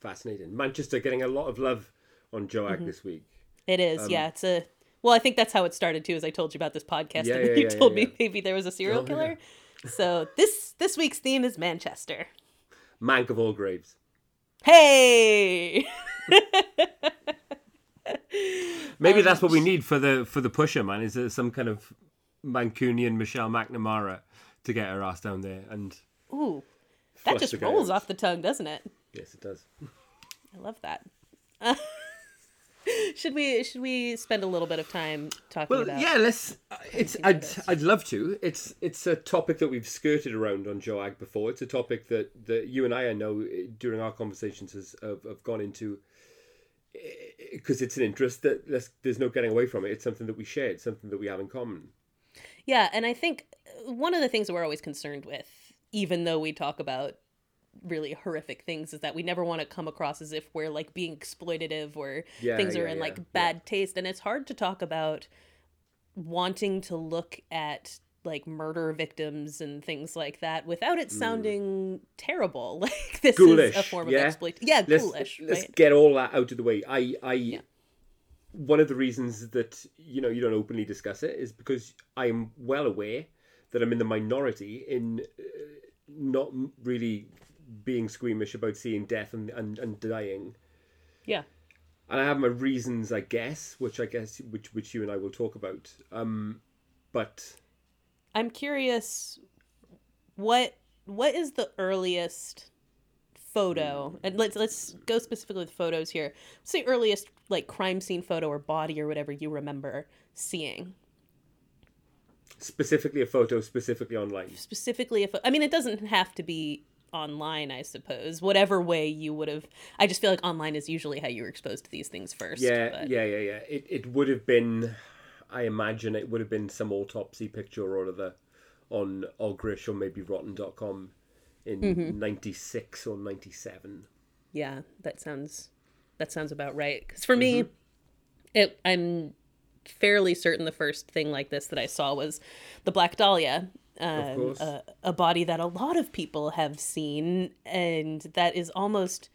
fascinating. Manchester getting a lot of love on Joag Mm-hmm. this week. It is, yeah. It's a well, I think that's how it started too. As I told you about this podcast, Yeah, and yeah, you yeah, told me maybe there was a serial Oh, killer. So this this week's theme is Manchester. Mank of all graves. Hey, Maybe Um, that's what we need for the for the pusher man. Is there some kind of Mancunian Michelle McNamara to get her ass down there? And ooh, that just rolls off the tongue, doesn't it? yes, it does. I love that. should we should we spend a little bit of time talking Well, about? yeah, let's. uh, It's. I'd. I'd love to. It's. It's a topic that we've skirted around on Joag before. It's a topic that that you and I, I know, eh, during our conversations, has have, have gone into. Because it's an interest that there's, there's no getting away from it. It's something that we share. It's something that we have in common. Yeah, and I think one of the things that we're always concerned with, even though we talk about really horrific things, is that we never want to come across as if we're like being exploitative or Yeah, things are in yeah, like yeah. bad taste. And it's hard to talk about wanting to look at like murder victims and things like that without it sounding terrible. Like this is a Mm. Form yeah? of exploit. Yeah, let's, ghoulish, let's right? get all that out of the way. I, I, one of the reasons that you know you don't openly discuss it is because I am well aware that I'm in the minority in uh, not really being squeamish about seeing death and, and, and dying. Yeah. And I have my reasons, I guess, which I guess which which you and I will talk about. Um, but I'm curious what what is the earliest photo and let's let's go specifically with photos here what's the earliest like crime scene photo or body or whatever you remember seeing specifically a photo, specifically online. specifically if i mean it doesn't have to be online i suppose whatever way you would have i just feel like online is usually how you were exposed to these things first Yeah, but- yeah, yeah, yeah. It it would have been, I imagine it would have been some autopsy picture or other on Ogrish or maybe Rotten.com in Mm-hmm. '96 or '97. Yeah, that sounds that sounds about right. Because for me, it I'm fairly certain the first thing like this that I saw was the Black Dahlia, um, a, a body that a lot of people have seen, and that is almost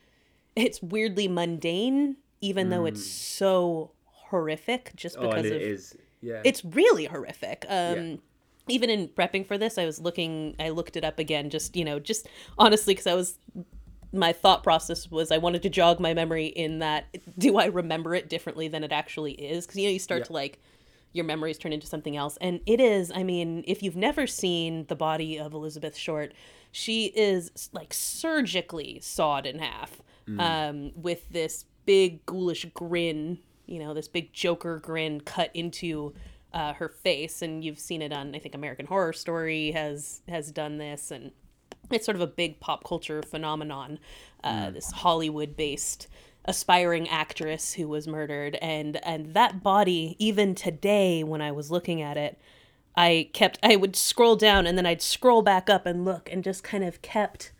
it's weirdly mundane, even though it's so horrific. Just. Oh, because of it is. Yeah. it's really horrific. Um, Even in prepping for this, I was looking. I looked it up again, just you know, just honestly, because I was. My thought process was I wanted to jog my memory in that. Do I remember it differently than it actually is? Because you know, you start Yeah. to like your memories turn into something else, and it is. I mean, if you've never seen the body of Elizabeth Short, she is like surgically sawed in half um, with this big ghoulish grin you know this big joker grin cut into uh, her face. And you've seen it on i think american horror story has has done this. And it's sort of a big pop culture phenomenon uh, this hollywood based aspiring actress who was murdered. And and that body even today when i was looking at it i kept i would scroll down and then i'd scroll back up and look and just kind of kept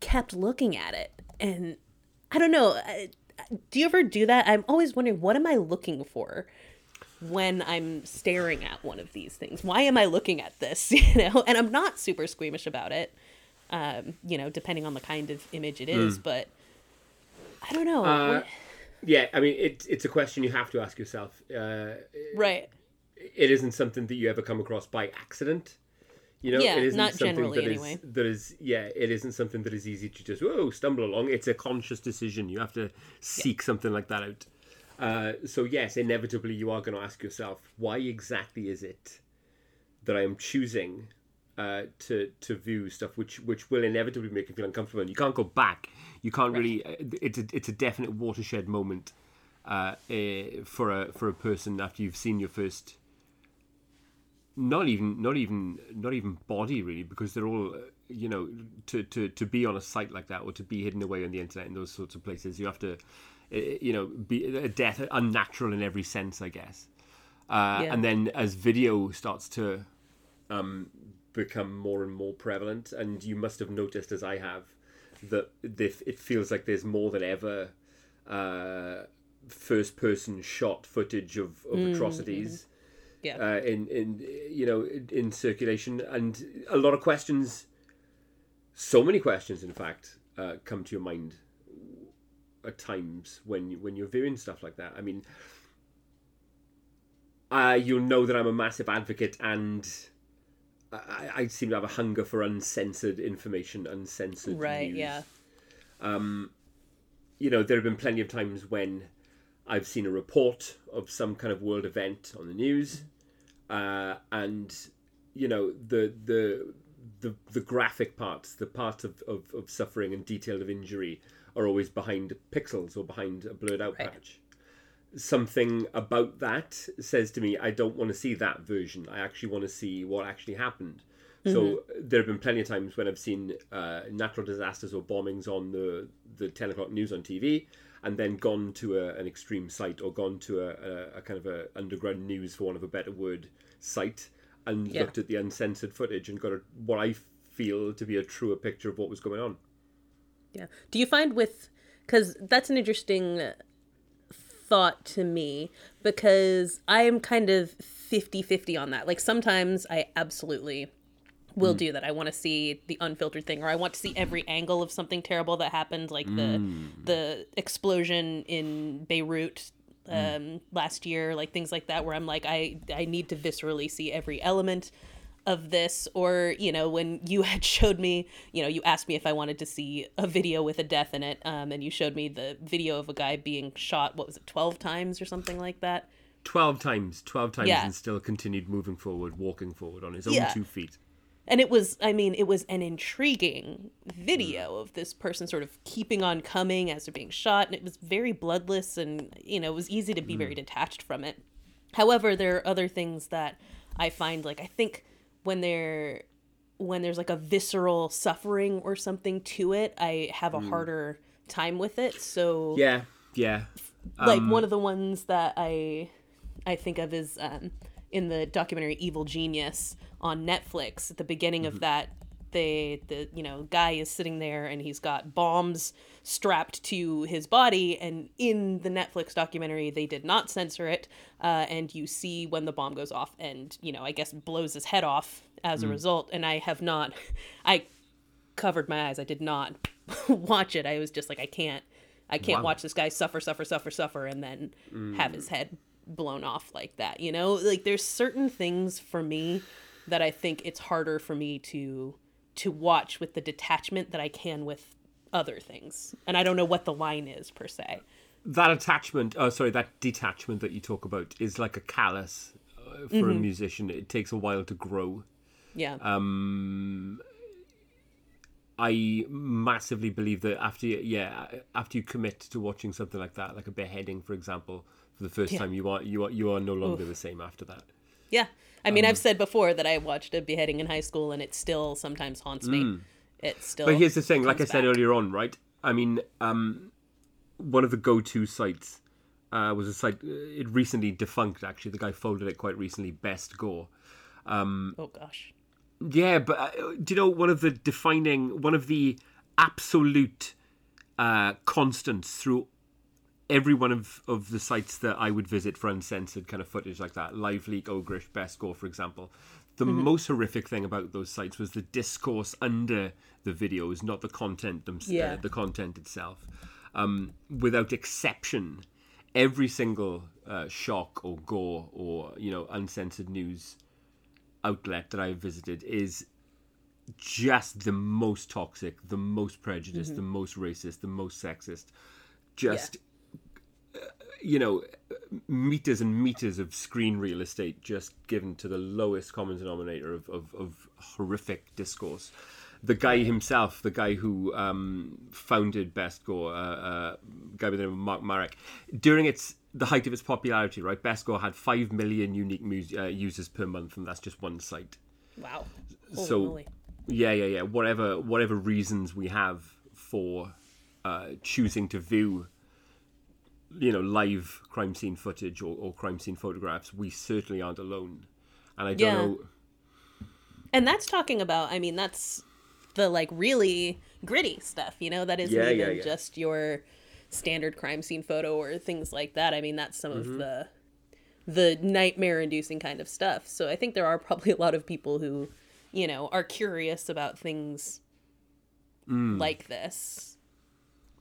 kept looking at it. And i don't know do you ever do that? I'm always wondering what am i looking for when i'm staring at one of these things? Why am i looking at this? You know? And i'm not super squeamish about it um you know depending on the kind of image it is but i don't know Uh, yeah, I mean, it, it's a question you have to ask yourself. Uh, right it isn't something that you ever come across by accident. You know, Yeah, it isn't not something generally, that is- anyway. that is, yeah, it isn't something that is easy to just whoa stumble along. It's a conscious decision. You have to seek something like that out. Uh, so yes, inevitably you are going to ask yourself, why exactly is it that I am choosing uh, to to view stuff which which will inevitably make you feel uncomfortable? And you can't go back. You can't really. uh, It's a, it's a definite watershed moment uh, eh, for a for a person after you've seen your first not even not even not even body really because they're all you know to, to to be on a site like that or to be hidden away on the internet in those sorts of places you have to uh, you know be a death unnatural in every sense i guess uh, Yeah. and then as video starts to um, become more and more prevalent and you must have noticed as i have that this, it feels like there's more than ever uh, first person shot footage of, of atrocities yeah uh, in in you know in, in circulation, and a lot of questions. So many questions, in fact, uh, come to your mind. at times when you, when you're viewing stuff like that. I mean, uh, you'll know that I'm a massive advocate, and I, I seem to have a hunger for uncensored information, uncensored Right, news. yeah. You know, there have been plenty of times when I've seen a report of some kind of world event on the news, uh, and you know the the the the graphic parts, the parts of, of, of suffering and detail of injury are always behind pixels or behind a blurred out Right. patch. Something about that says to me, I don't want to see that version. I actually want to see what actually happened. So there have been plenty of times when I've seen uh, natural disasters or bombings on the the ten o'clock news on TV, and then gone to a, an extreme site or gone to a, a, a kind of a underground news, for want of a better word, site, and Yeah. looked at the uncensored footage and got a, what I feel to be a truer picture of what was going on. Yeah. Do you find with because that's an interesting thought to me because I am kind of 50-50 on that. Like sometimes I absolutely will mm. do that. I want to see the unfiltered thing or I want to see every angle of something terrible that happened like the mm. the explosion in Beirut mm. um last year like things like that where I'm like I I need to viscerally see every element of this or you know when you had showed me you know you asked me if i wanted to see a video with a death in it um, and you showed me the video of a guy being shot what was it 12 times or something like that? 12 times 12 times Yeah. and still continued moving forward walking forward on his own Yeah. two feet. And it was i mean it was an intriguing video of this person sort of keeping on coming as they're being shot and it was very bloodless and you know it was easy to be very detached from it. However there are other things that i find like i think when they're when there's like a visceral suffering or something to it i have a mm. harder time with it. So yeah yeah. like um, one of the ones that I I think of is um, in the documentary Evil Genius on Netflix. At the beginning of mm-hmm. that, they the you know guy is sitting there and he's got bombs strapped to his body. And in the Netflix documentary, they did not censor it, uh, and you see when the bomb goes off, and you know I guess blows his head off as a result. And I have not, I covered my eyes. I did not watch it. I was just like, I can't, I can't Wow. watch this guy suffer, suffer, suffer, suffer, and then have his head blown off like that. You know, like there's certain things for me that I think it's harder for me to to watch with the detachment that I can with other things, and I don't know what the line is per se. that attachment oh sorry that detachment that you talk about is like a callus uh, for Mm-hmm. a musician. It takes a while to grow. Yeah, um i massively believe that after you, yeah after you commit to watching something like that like a beheading for example for the first time you are you are you are no longer the same after that yeah. I mean, Um, I've said before that I watched a beheading in high school, and it still sometimes haunts me. It still. Mm. But here's the thing, like I said back. earlier on, right? I mean, um, one of the go-to sites uh, was a site. It recently defunct. Actually, the guy folded it quite recently. Best Gore. Um, Oh gosh. Yeah, but uh, do you know one of the defining, one of the absolute uh, constants through every one of, of the sites that I would visit for uncensored kind of footage like that, Live Leak, Ogrish, Best Gore, for example. The most horrific thing about those sites was the discourse under the videos, not the content them, Yeah. uh, the content itself. Um, without exception, every single uh, shock or gore or you know uncensored news outlet that I've visited is just the most toxic, the most prejudiced, the most racist, the most sexist. Just, you know, meters and meters of screen real estate just given to the lowest common denominator of, of, of horrific discourse. The guy himself, the guy who um, founded Best Gore, uh, uh, guy by the name of Mark Marek, during its the height of its popularity, right? Best Gore had five million unique mus- uh, users per month, and that's just one site Wow. Holy so moly. yeah yeah yeah whatever whatever reasons we have for uh, choosing to view you know live crime scene footage or, or crime scene photographs we certainly aren't alone and i don't Yeah. know And that's talking about, I mean, that's the like really gritty stuff, you know, that isn't Yeah, even yeah, just your standard crime scene photo or things like that. I mean, that's some Mm-hmm. of the the nightmare inducing kind of stuff. So I think there are probably a lot of people who, you know, are curious about things Mm. like this.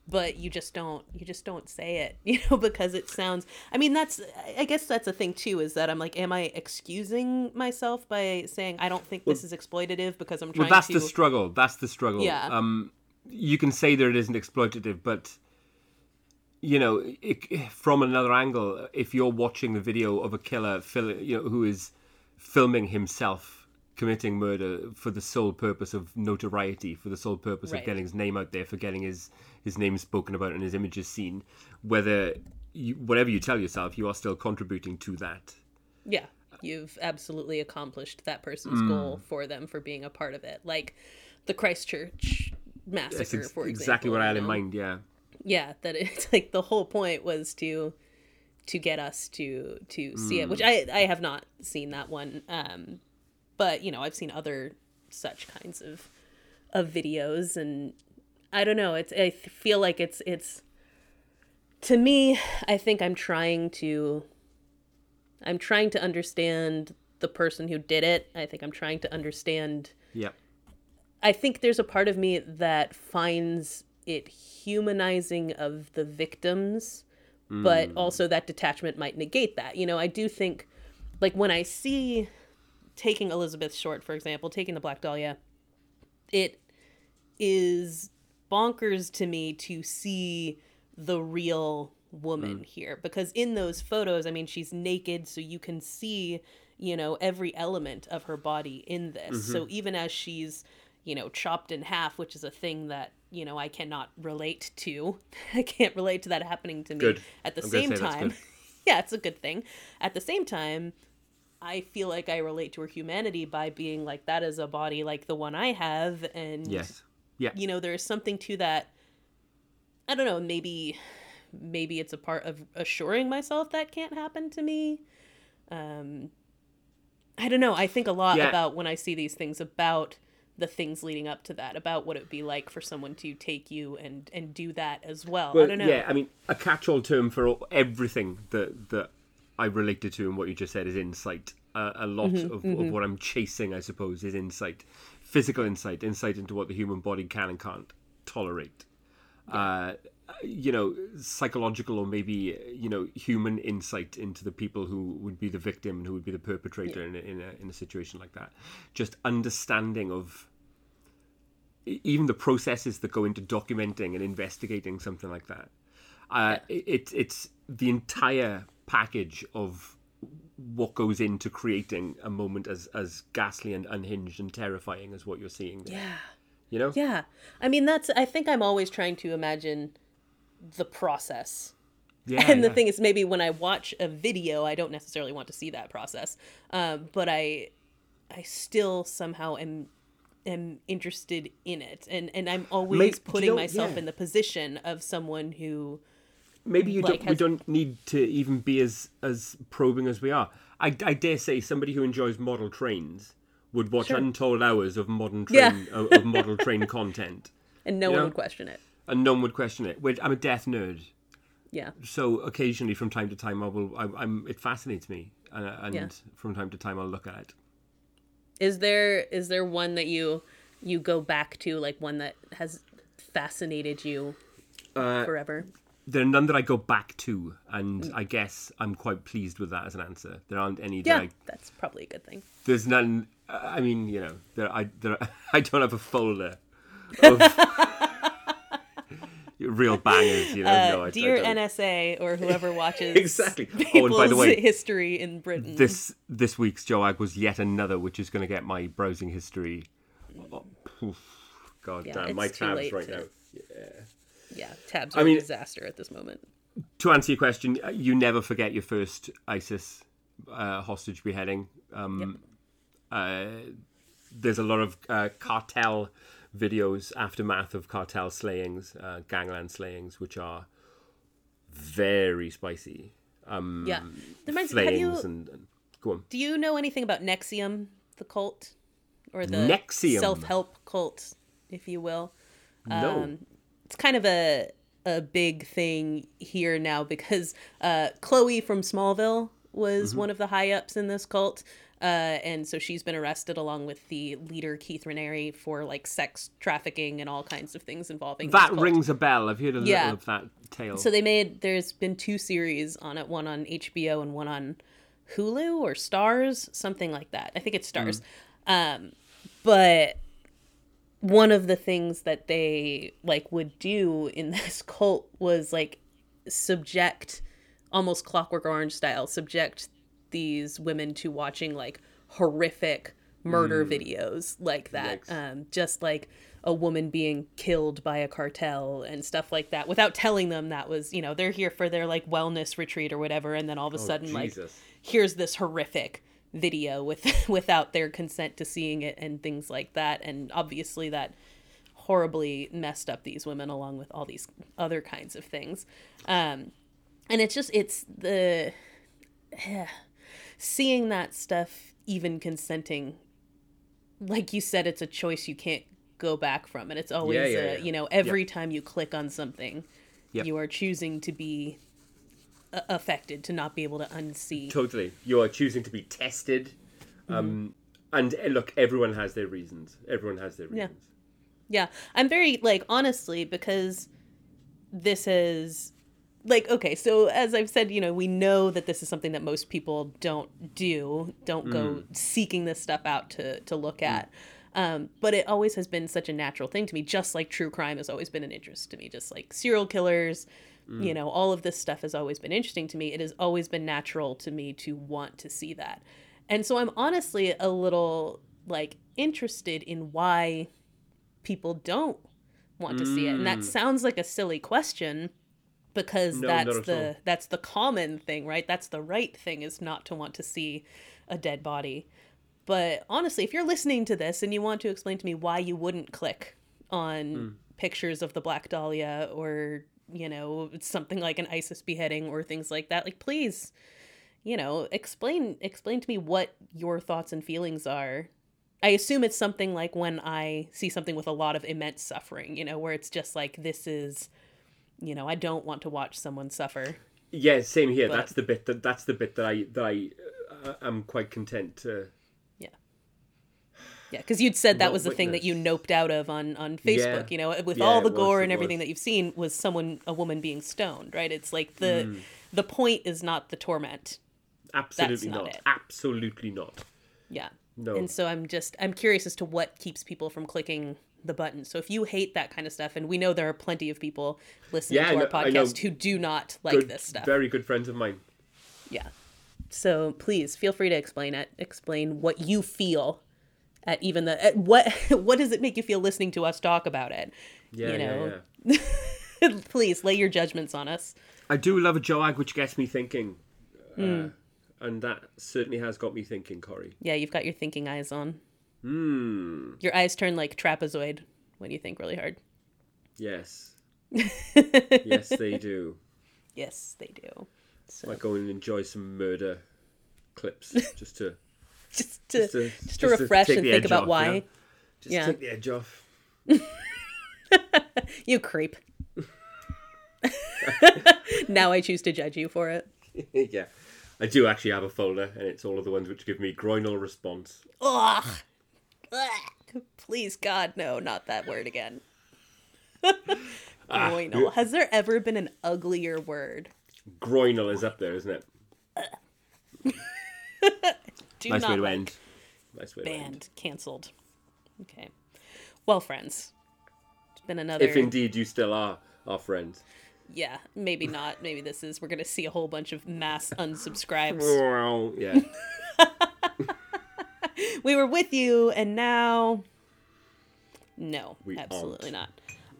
But you just don't you just don't say it you know because it sounds i mean that's i guess that's a thing too is that i'm like am i excusing myself by saying i don't think this is exploitative because i'm trying to? Well, that's to the struggle. That's the struggle. Yeah. Um, you can say that it isn't exploitative, but you know, it, from another angle, if you're watching the video of a killer, you know, who is filming himself committing murder for the sole purpose of notoriety, for the sole purpose Right. of getting his name out there, for getting his his name spoken about and his images seen, whether you, whatever you tell yourself, you are still contributing to that. Yeah, you've absolutely accomplished that Mm. person's goal for them for being a part of it. Like the Christchurch massacre, That's ex- for example. exactly what I had you in mind. Yeah. Yeah, that it's like the whole point was to to get us to to see it, Mm. which I I have not seen that one. Um, but you know I've seen other such kinds of of videos, and I don't know. It's I feel like it's it's to me. I think I'm trying to I'm trying to understand the person who did it. I think I'm trying to understand. Yeah. I think there's a part of me that finds it humanizing of the victims, but mm. also that detachment might negate that. You know, I do think, like, when I see taking Elizabeth Short, for example, taking the Black Dahlia, it is bonkers to me to see the real woman hmm. here. Because in those photos i mean she's naked so you can see you know every element of her body in this. So mm-hmm. even as she's you know chopped in half which is a thing that you know i cannot relate to i can't relate to that happening to me Good. at the I'm same time. yeah it's a good thing. At the same time I feel like I relate to her humanity by being like that is a body like the one I have and Yes. Yeah. you know there's something to that I don't know maybe maybe it's a part of assuring myself that can't happen to me um I don't know I think a lot Yeah. about when I see these things about the things leading up to that about what it would be like for someone to take you and and do that as well, I don't know yeah, I mean, a catch-all term for all, everything that that I related to and what you just said is insight. Uh, a lot Mm-hmm, of, of what I'm chasing, I suppose, is insight, physical insight, insight into what the human body can and can't tolerate. Uh, you know, psychological or maybe you know human insight into the people who would be the victim and who would be the perpetrator in, a, in a in a situation like that. Just understanding of even the processes that go into documenting and investigating something like that. Uh, it, it, it's the entire package of what goes into creating a moment as, as ghastly and unhinged and terrifying as what you're seeing there. yeah You know? Yeah. I mean, that's, I think I'm always trying to imagine the process. Yeah, and the yeah. thing is, maybe when I watch a video, I don't necessarily want to see that process. Um, but I, I still somehow am, am interested in it. And, and I'm always do you putting know- myself yeah. in the position of someone who, maybe you like, don't, we don't need to even be as as probing as we are. I, I dare say somebody who enjoys model trains would watch untold hours of modern Yeah. train of, of model train content, and no one Yeah. would question it. and no one would question it. Which I'm a death nerd, Yeah. so occasionally from time to time I will I, I'm it fascinates me, uh, and Yeah. from time to time I'll look at it. Is there, is there one that you, you go back to, like one that has fascinated you Uh, forever? There are none that I go back to, and Mm. I guess I'm quite pleased with that as an answer. There aren't any that Yeah, I that's probably a good thing. there's none. I mean, you know, there I there I don't have a folder of real bangers. You know, no, I, I Dear don't. NSA or whoever watches Exactly. Oh, and by the way, history in Britain. this this week's Joag was yet another, which is going to get my browsing history. Oh, poof. God Yeah, damn, my tabs right to- now. yeah, tabs I are mean- a disaster at this moment. To answer your question, uh, you never forget your first ISIS uh, hostage beheading. Um, uh, there's a lot of uh, cartel videos, aftermath of cartel slayings, uh, gangland slayings, which are very spicy. Um, Yeah, there reminds me. You? and, and go on. Do you know anything about NXIVM, the cult, or the NXIVM? self-help cult, if you will? No. Um, it's kind of a a big thing here now because uh, Chloe from Smallville was Mm-hmm. one of the high ups in this cult. Uh, and so she's been arrested along with the leader Keith Raniere for like sex trafficking and all kinds of things involving That cult. rings a bell. I've heard a Yeah. little of that tale. So they made there's been two series on it, one on HBO and one on Hulu or Starz, something like that. I think it's Starz. Um, but one of the things that they like would do in this cult was like subject almost clockwork orange style subject these women to watching like horrific murder videos like that um, just like a woman being killed by a cartel and stuff like that without telling them that was you know they're here for their like wellness retreat or whatever and then all of a sudden like here's this horrific video with without their consent to seeing it and things like that and obviously that horribly messed up these women along with all these other kinds of things um and it's just it's the seeing that stuff even consenting like you said it's a choice you can't go back from and it's always Yeah, yeah, uh, yeah. you know every time you click on something Yep. you are choosing to be affected to not be able to unsee Totally. You are choosing to be tested. Mm-hmm. Um, and uh, look, everyone has their reasons. Everyone has their reasons. Yeah, yeah. I'm very like honestly because this is like okay, so as I've said, you know, we know that this is something that most people don't do, don't go seeking this stuff out to to look at. Um, but it always has been such a natural thing to me, just like true crime has always been an interest to me, just like serial killers, you know, all of this stuff has always been interesting to me. It has always been natural to me to want to see that. And so I'm honestly a little like interested in why people don't want to see it. And that sounds like a silly question because No, that's the that's the common thing, right? That's the right thing is not to want to see a dead body. But honestly, if you're listening to this and you want to explain to me why you wouldn't click on Hmm. pictures of the Black Dahlia or, you know, something like an ISIS beheading or things like that, like please, you know, explain explain to me what your thoughts and feelings are. I assume it's something like when I see something with a lot of immense suffering, you know, where it's just like this is you know, I don't want to watch someone suffer. Yeah, same here. But- that's the bit that that's the bit that I that I uh, am quite content to. Yeah, because you'd said that was the thing that you noped out of on on Facebook. Yeah. You know, with Yeah, all the it was, gore and everything was. that you've seen was someone, a woman being stoned, right? It's like the Hmm. the point is not the torment. Absolutely not not. Absolutely not. Yeah. No. And so I'm just I'm curious as to what keeps people from clicking the button. So if you hate that kind of stuff, and we know there are plenty of people listening Yeah, to our know podcast who do not like Good, this stuff. Very good friends of mine. Yeah. So please feel free to explain it. Explain what you feel at even the at what what does it make you feel listening to us talk about it? Yeah, you know. yeah, yeah. please lay your judgments on us. I do love a joag which gets me thinking, Hmm. uh, and that certainly has got me thinking, Corey. Yeah, you've got your thinking eyes on. Hmm. Your eyes turn like trapezoid when you think really hard. Yes. yes, they do. Yes, they do. So Might go and enjoy some murder clips just to just to just to, just to refresh take and think about off, why. you know? Just Yeah. take the edge off. You creep. now I choose to judge you for it. yeah. I do actually have a folder, and it's all of the ones which give me groinal response. Ugh. Ugh. Please, God, no, not that word again. Ah, Groinal. Has there ever been an uglier word? Groinal is up there, isn't it? Do Nice not way to like. end. Nice way to end. Banned. Cancelled. Okay. Well, friends. It's been another. If indeed you still are our friends. Yeah, maybe not. Maybe this is. We're going to see a whole bunch of mass unsubscribes. Yeah. we were with you, and now. No, We absolutely aren't.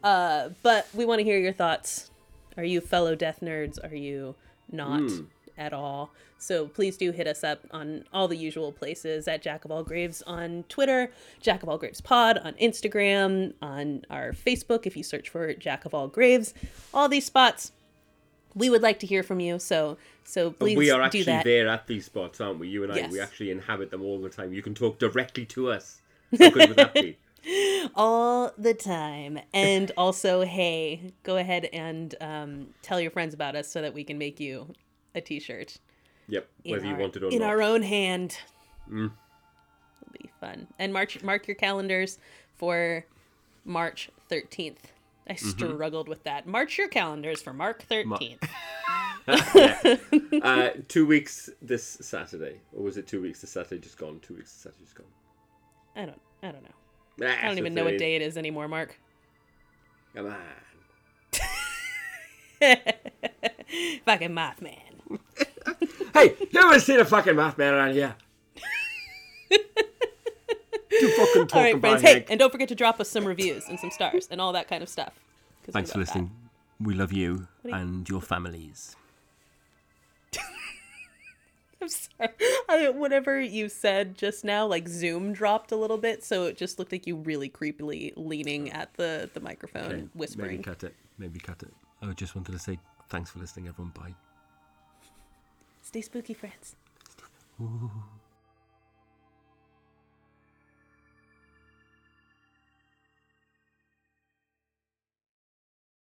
not. Uh, but we want to hear your thoughts. Are you fellow death nerds? Are you not Hmm. At all? So please do hit us up on all the usual places at Jack of All Graves on Twitter, Jack of All Graves Pod on Instagram, on our Facebook if you search for Jack of All Graves. All these spots. We would like to hear from you, so so please do we are actually there at these spots, aren't we? You and I, we actually inhabit them all the time. You can talk directly to us. How good would that be? all the time. And also, hey, go ahead and um, tell your friends about us so that we can make you a T-shirt Yep, whether you want it or not. in not. our own hand. It'll be fun. And march mark your calendars for March 13th. I struggled with that. March your calendars for March 13th. Uh, two weeks this Saturday, or was it two weeks this Saturday just gone? Two weeks this Saturday just gone. I don't I don't know. Ah, I don't even know what day it is anymore, Mark. Come on. Fucking math man. Hey, you ever seen a fucking math man around here? you fucking talk All right, about friends. Hey, and don't forget to drop us some reviews and some stars and all that kind of stuff. Thanks for love that. listening. We love you you- and your families. I'm sorry. I, whatever you said just now, like Zoom dropped a little bit, so it just looked like you really creepily leaning at the the microphone, Okay, whispering. Maybe cut it. Maybe cut it. I just wanted to say thanks for listening, everyone. Bye. Stay spooky, friends. Ooh.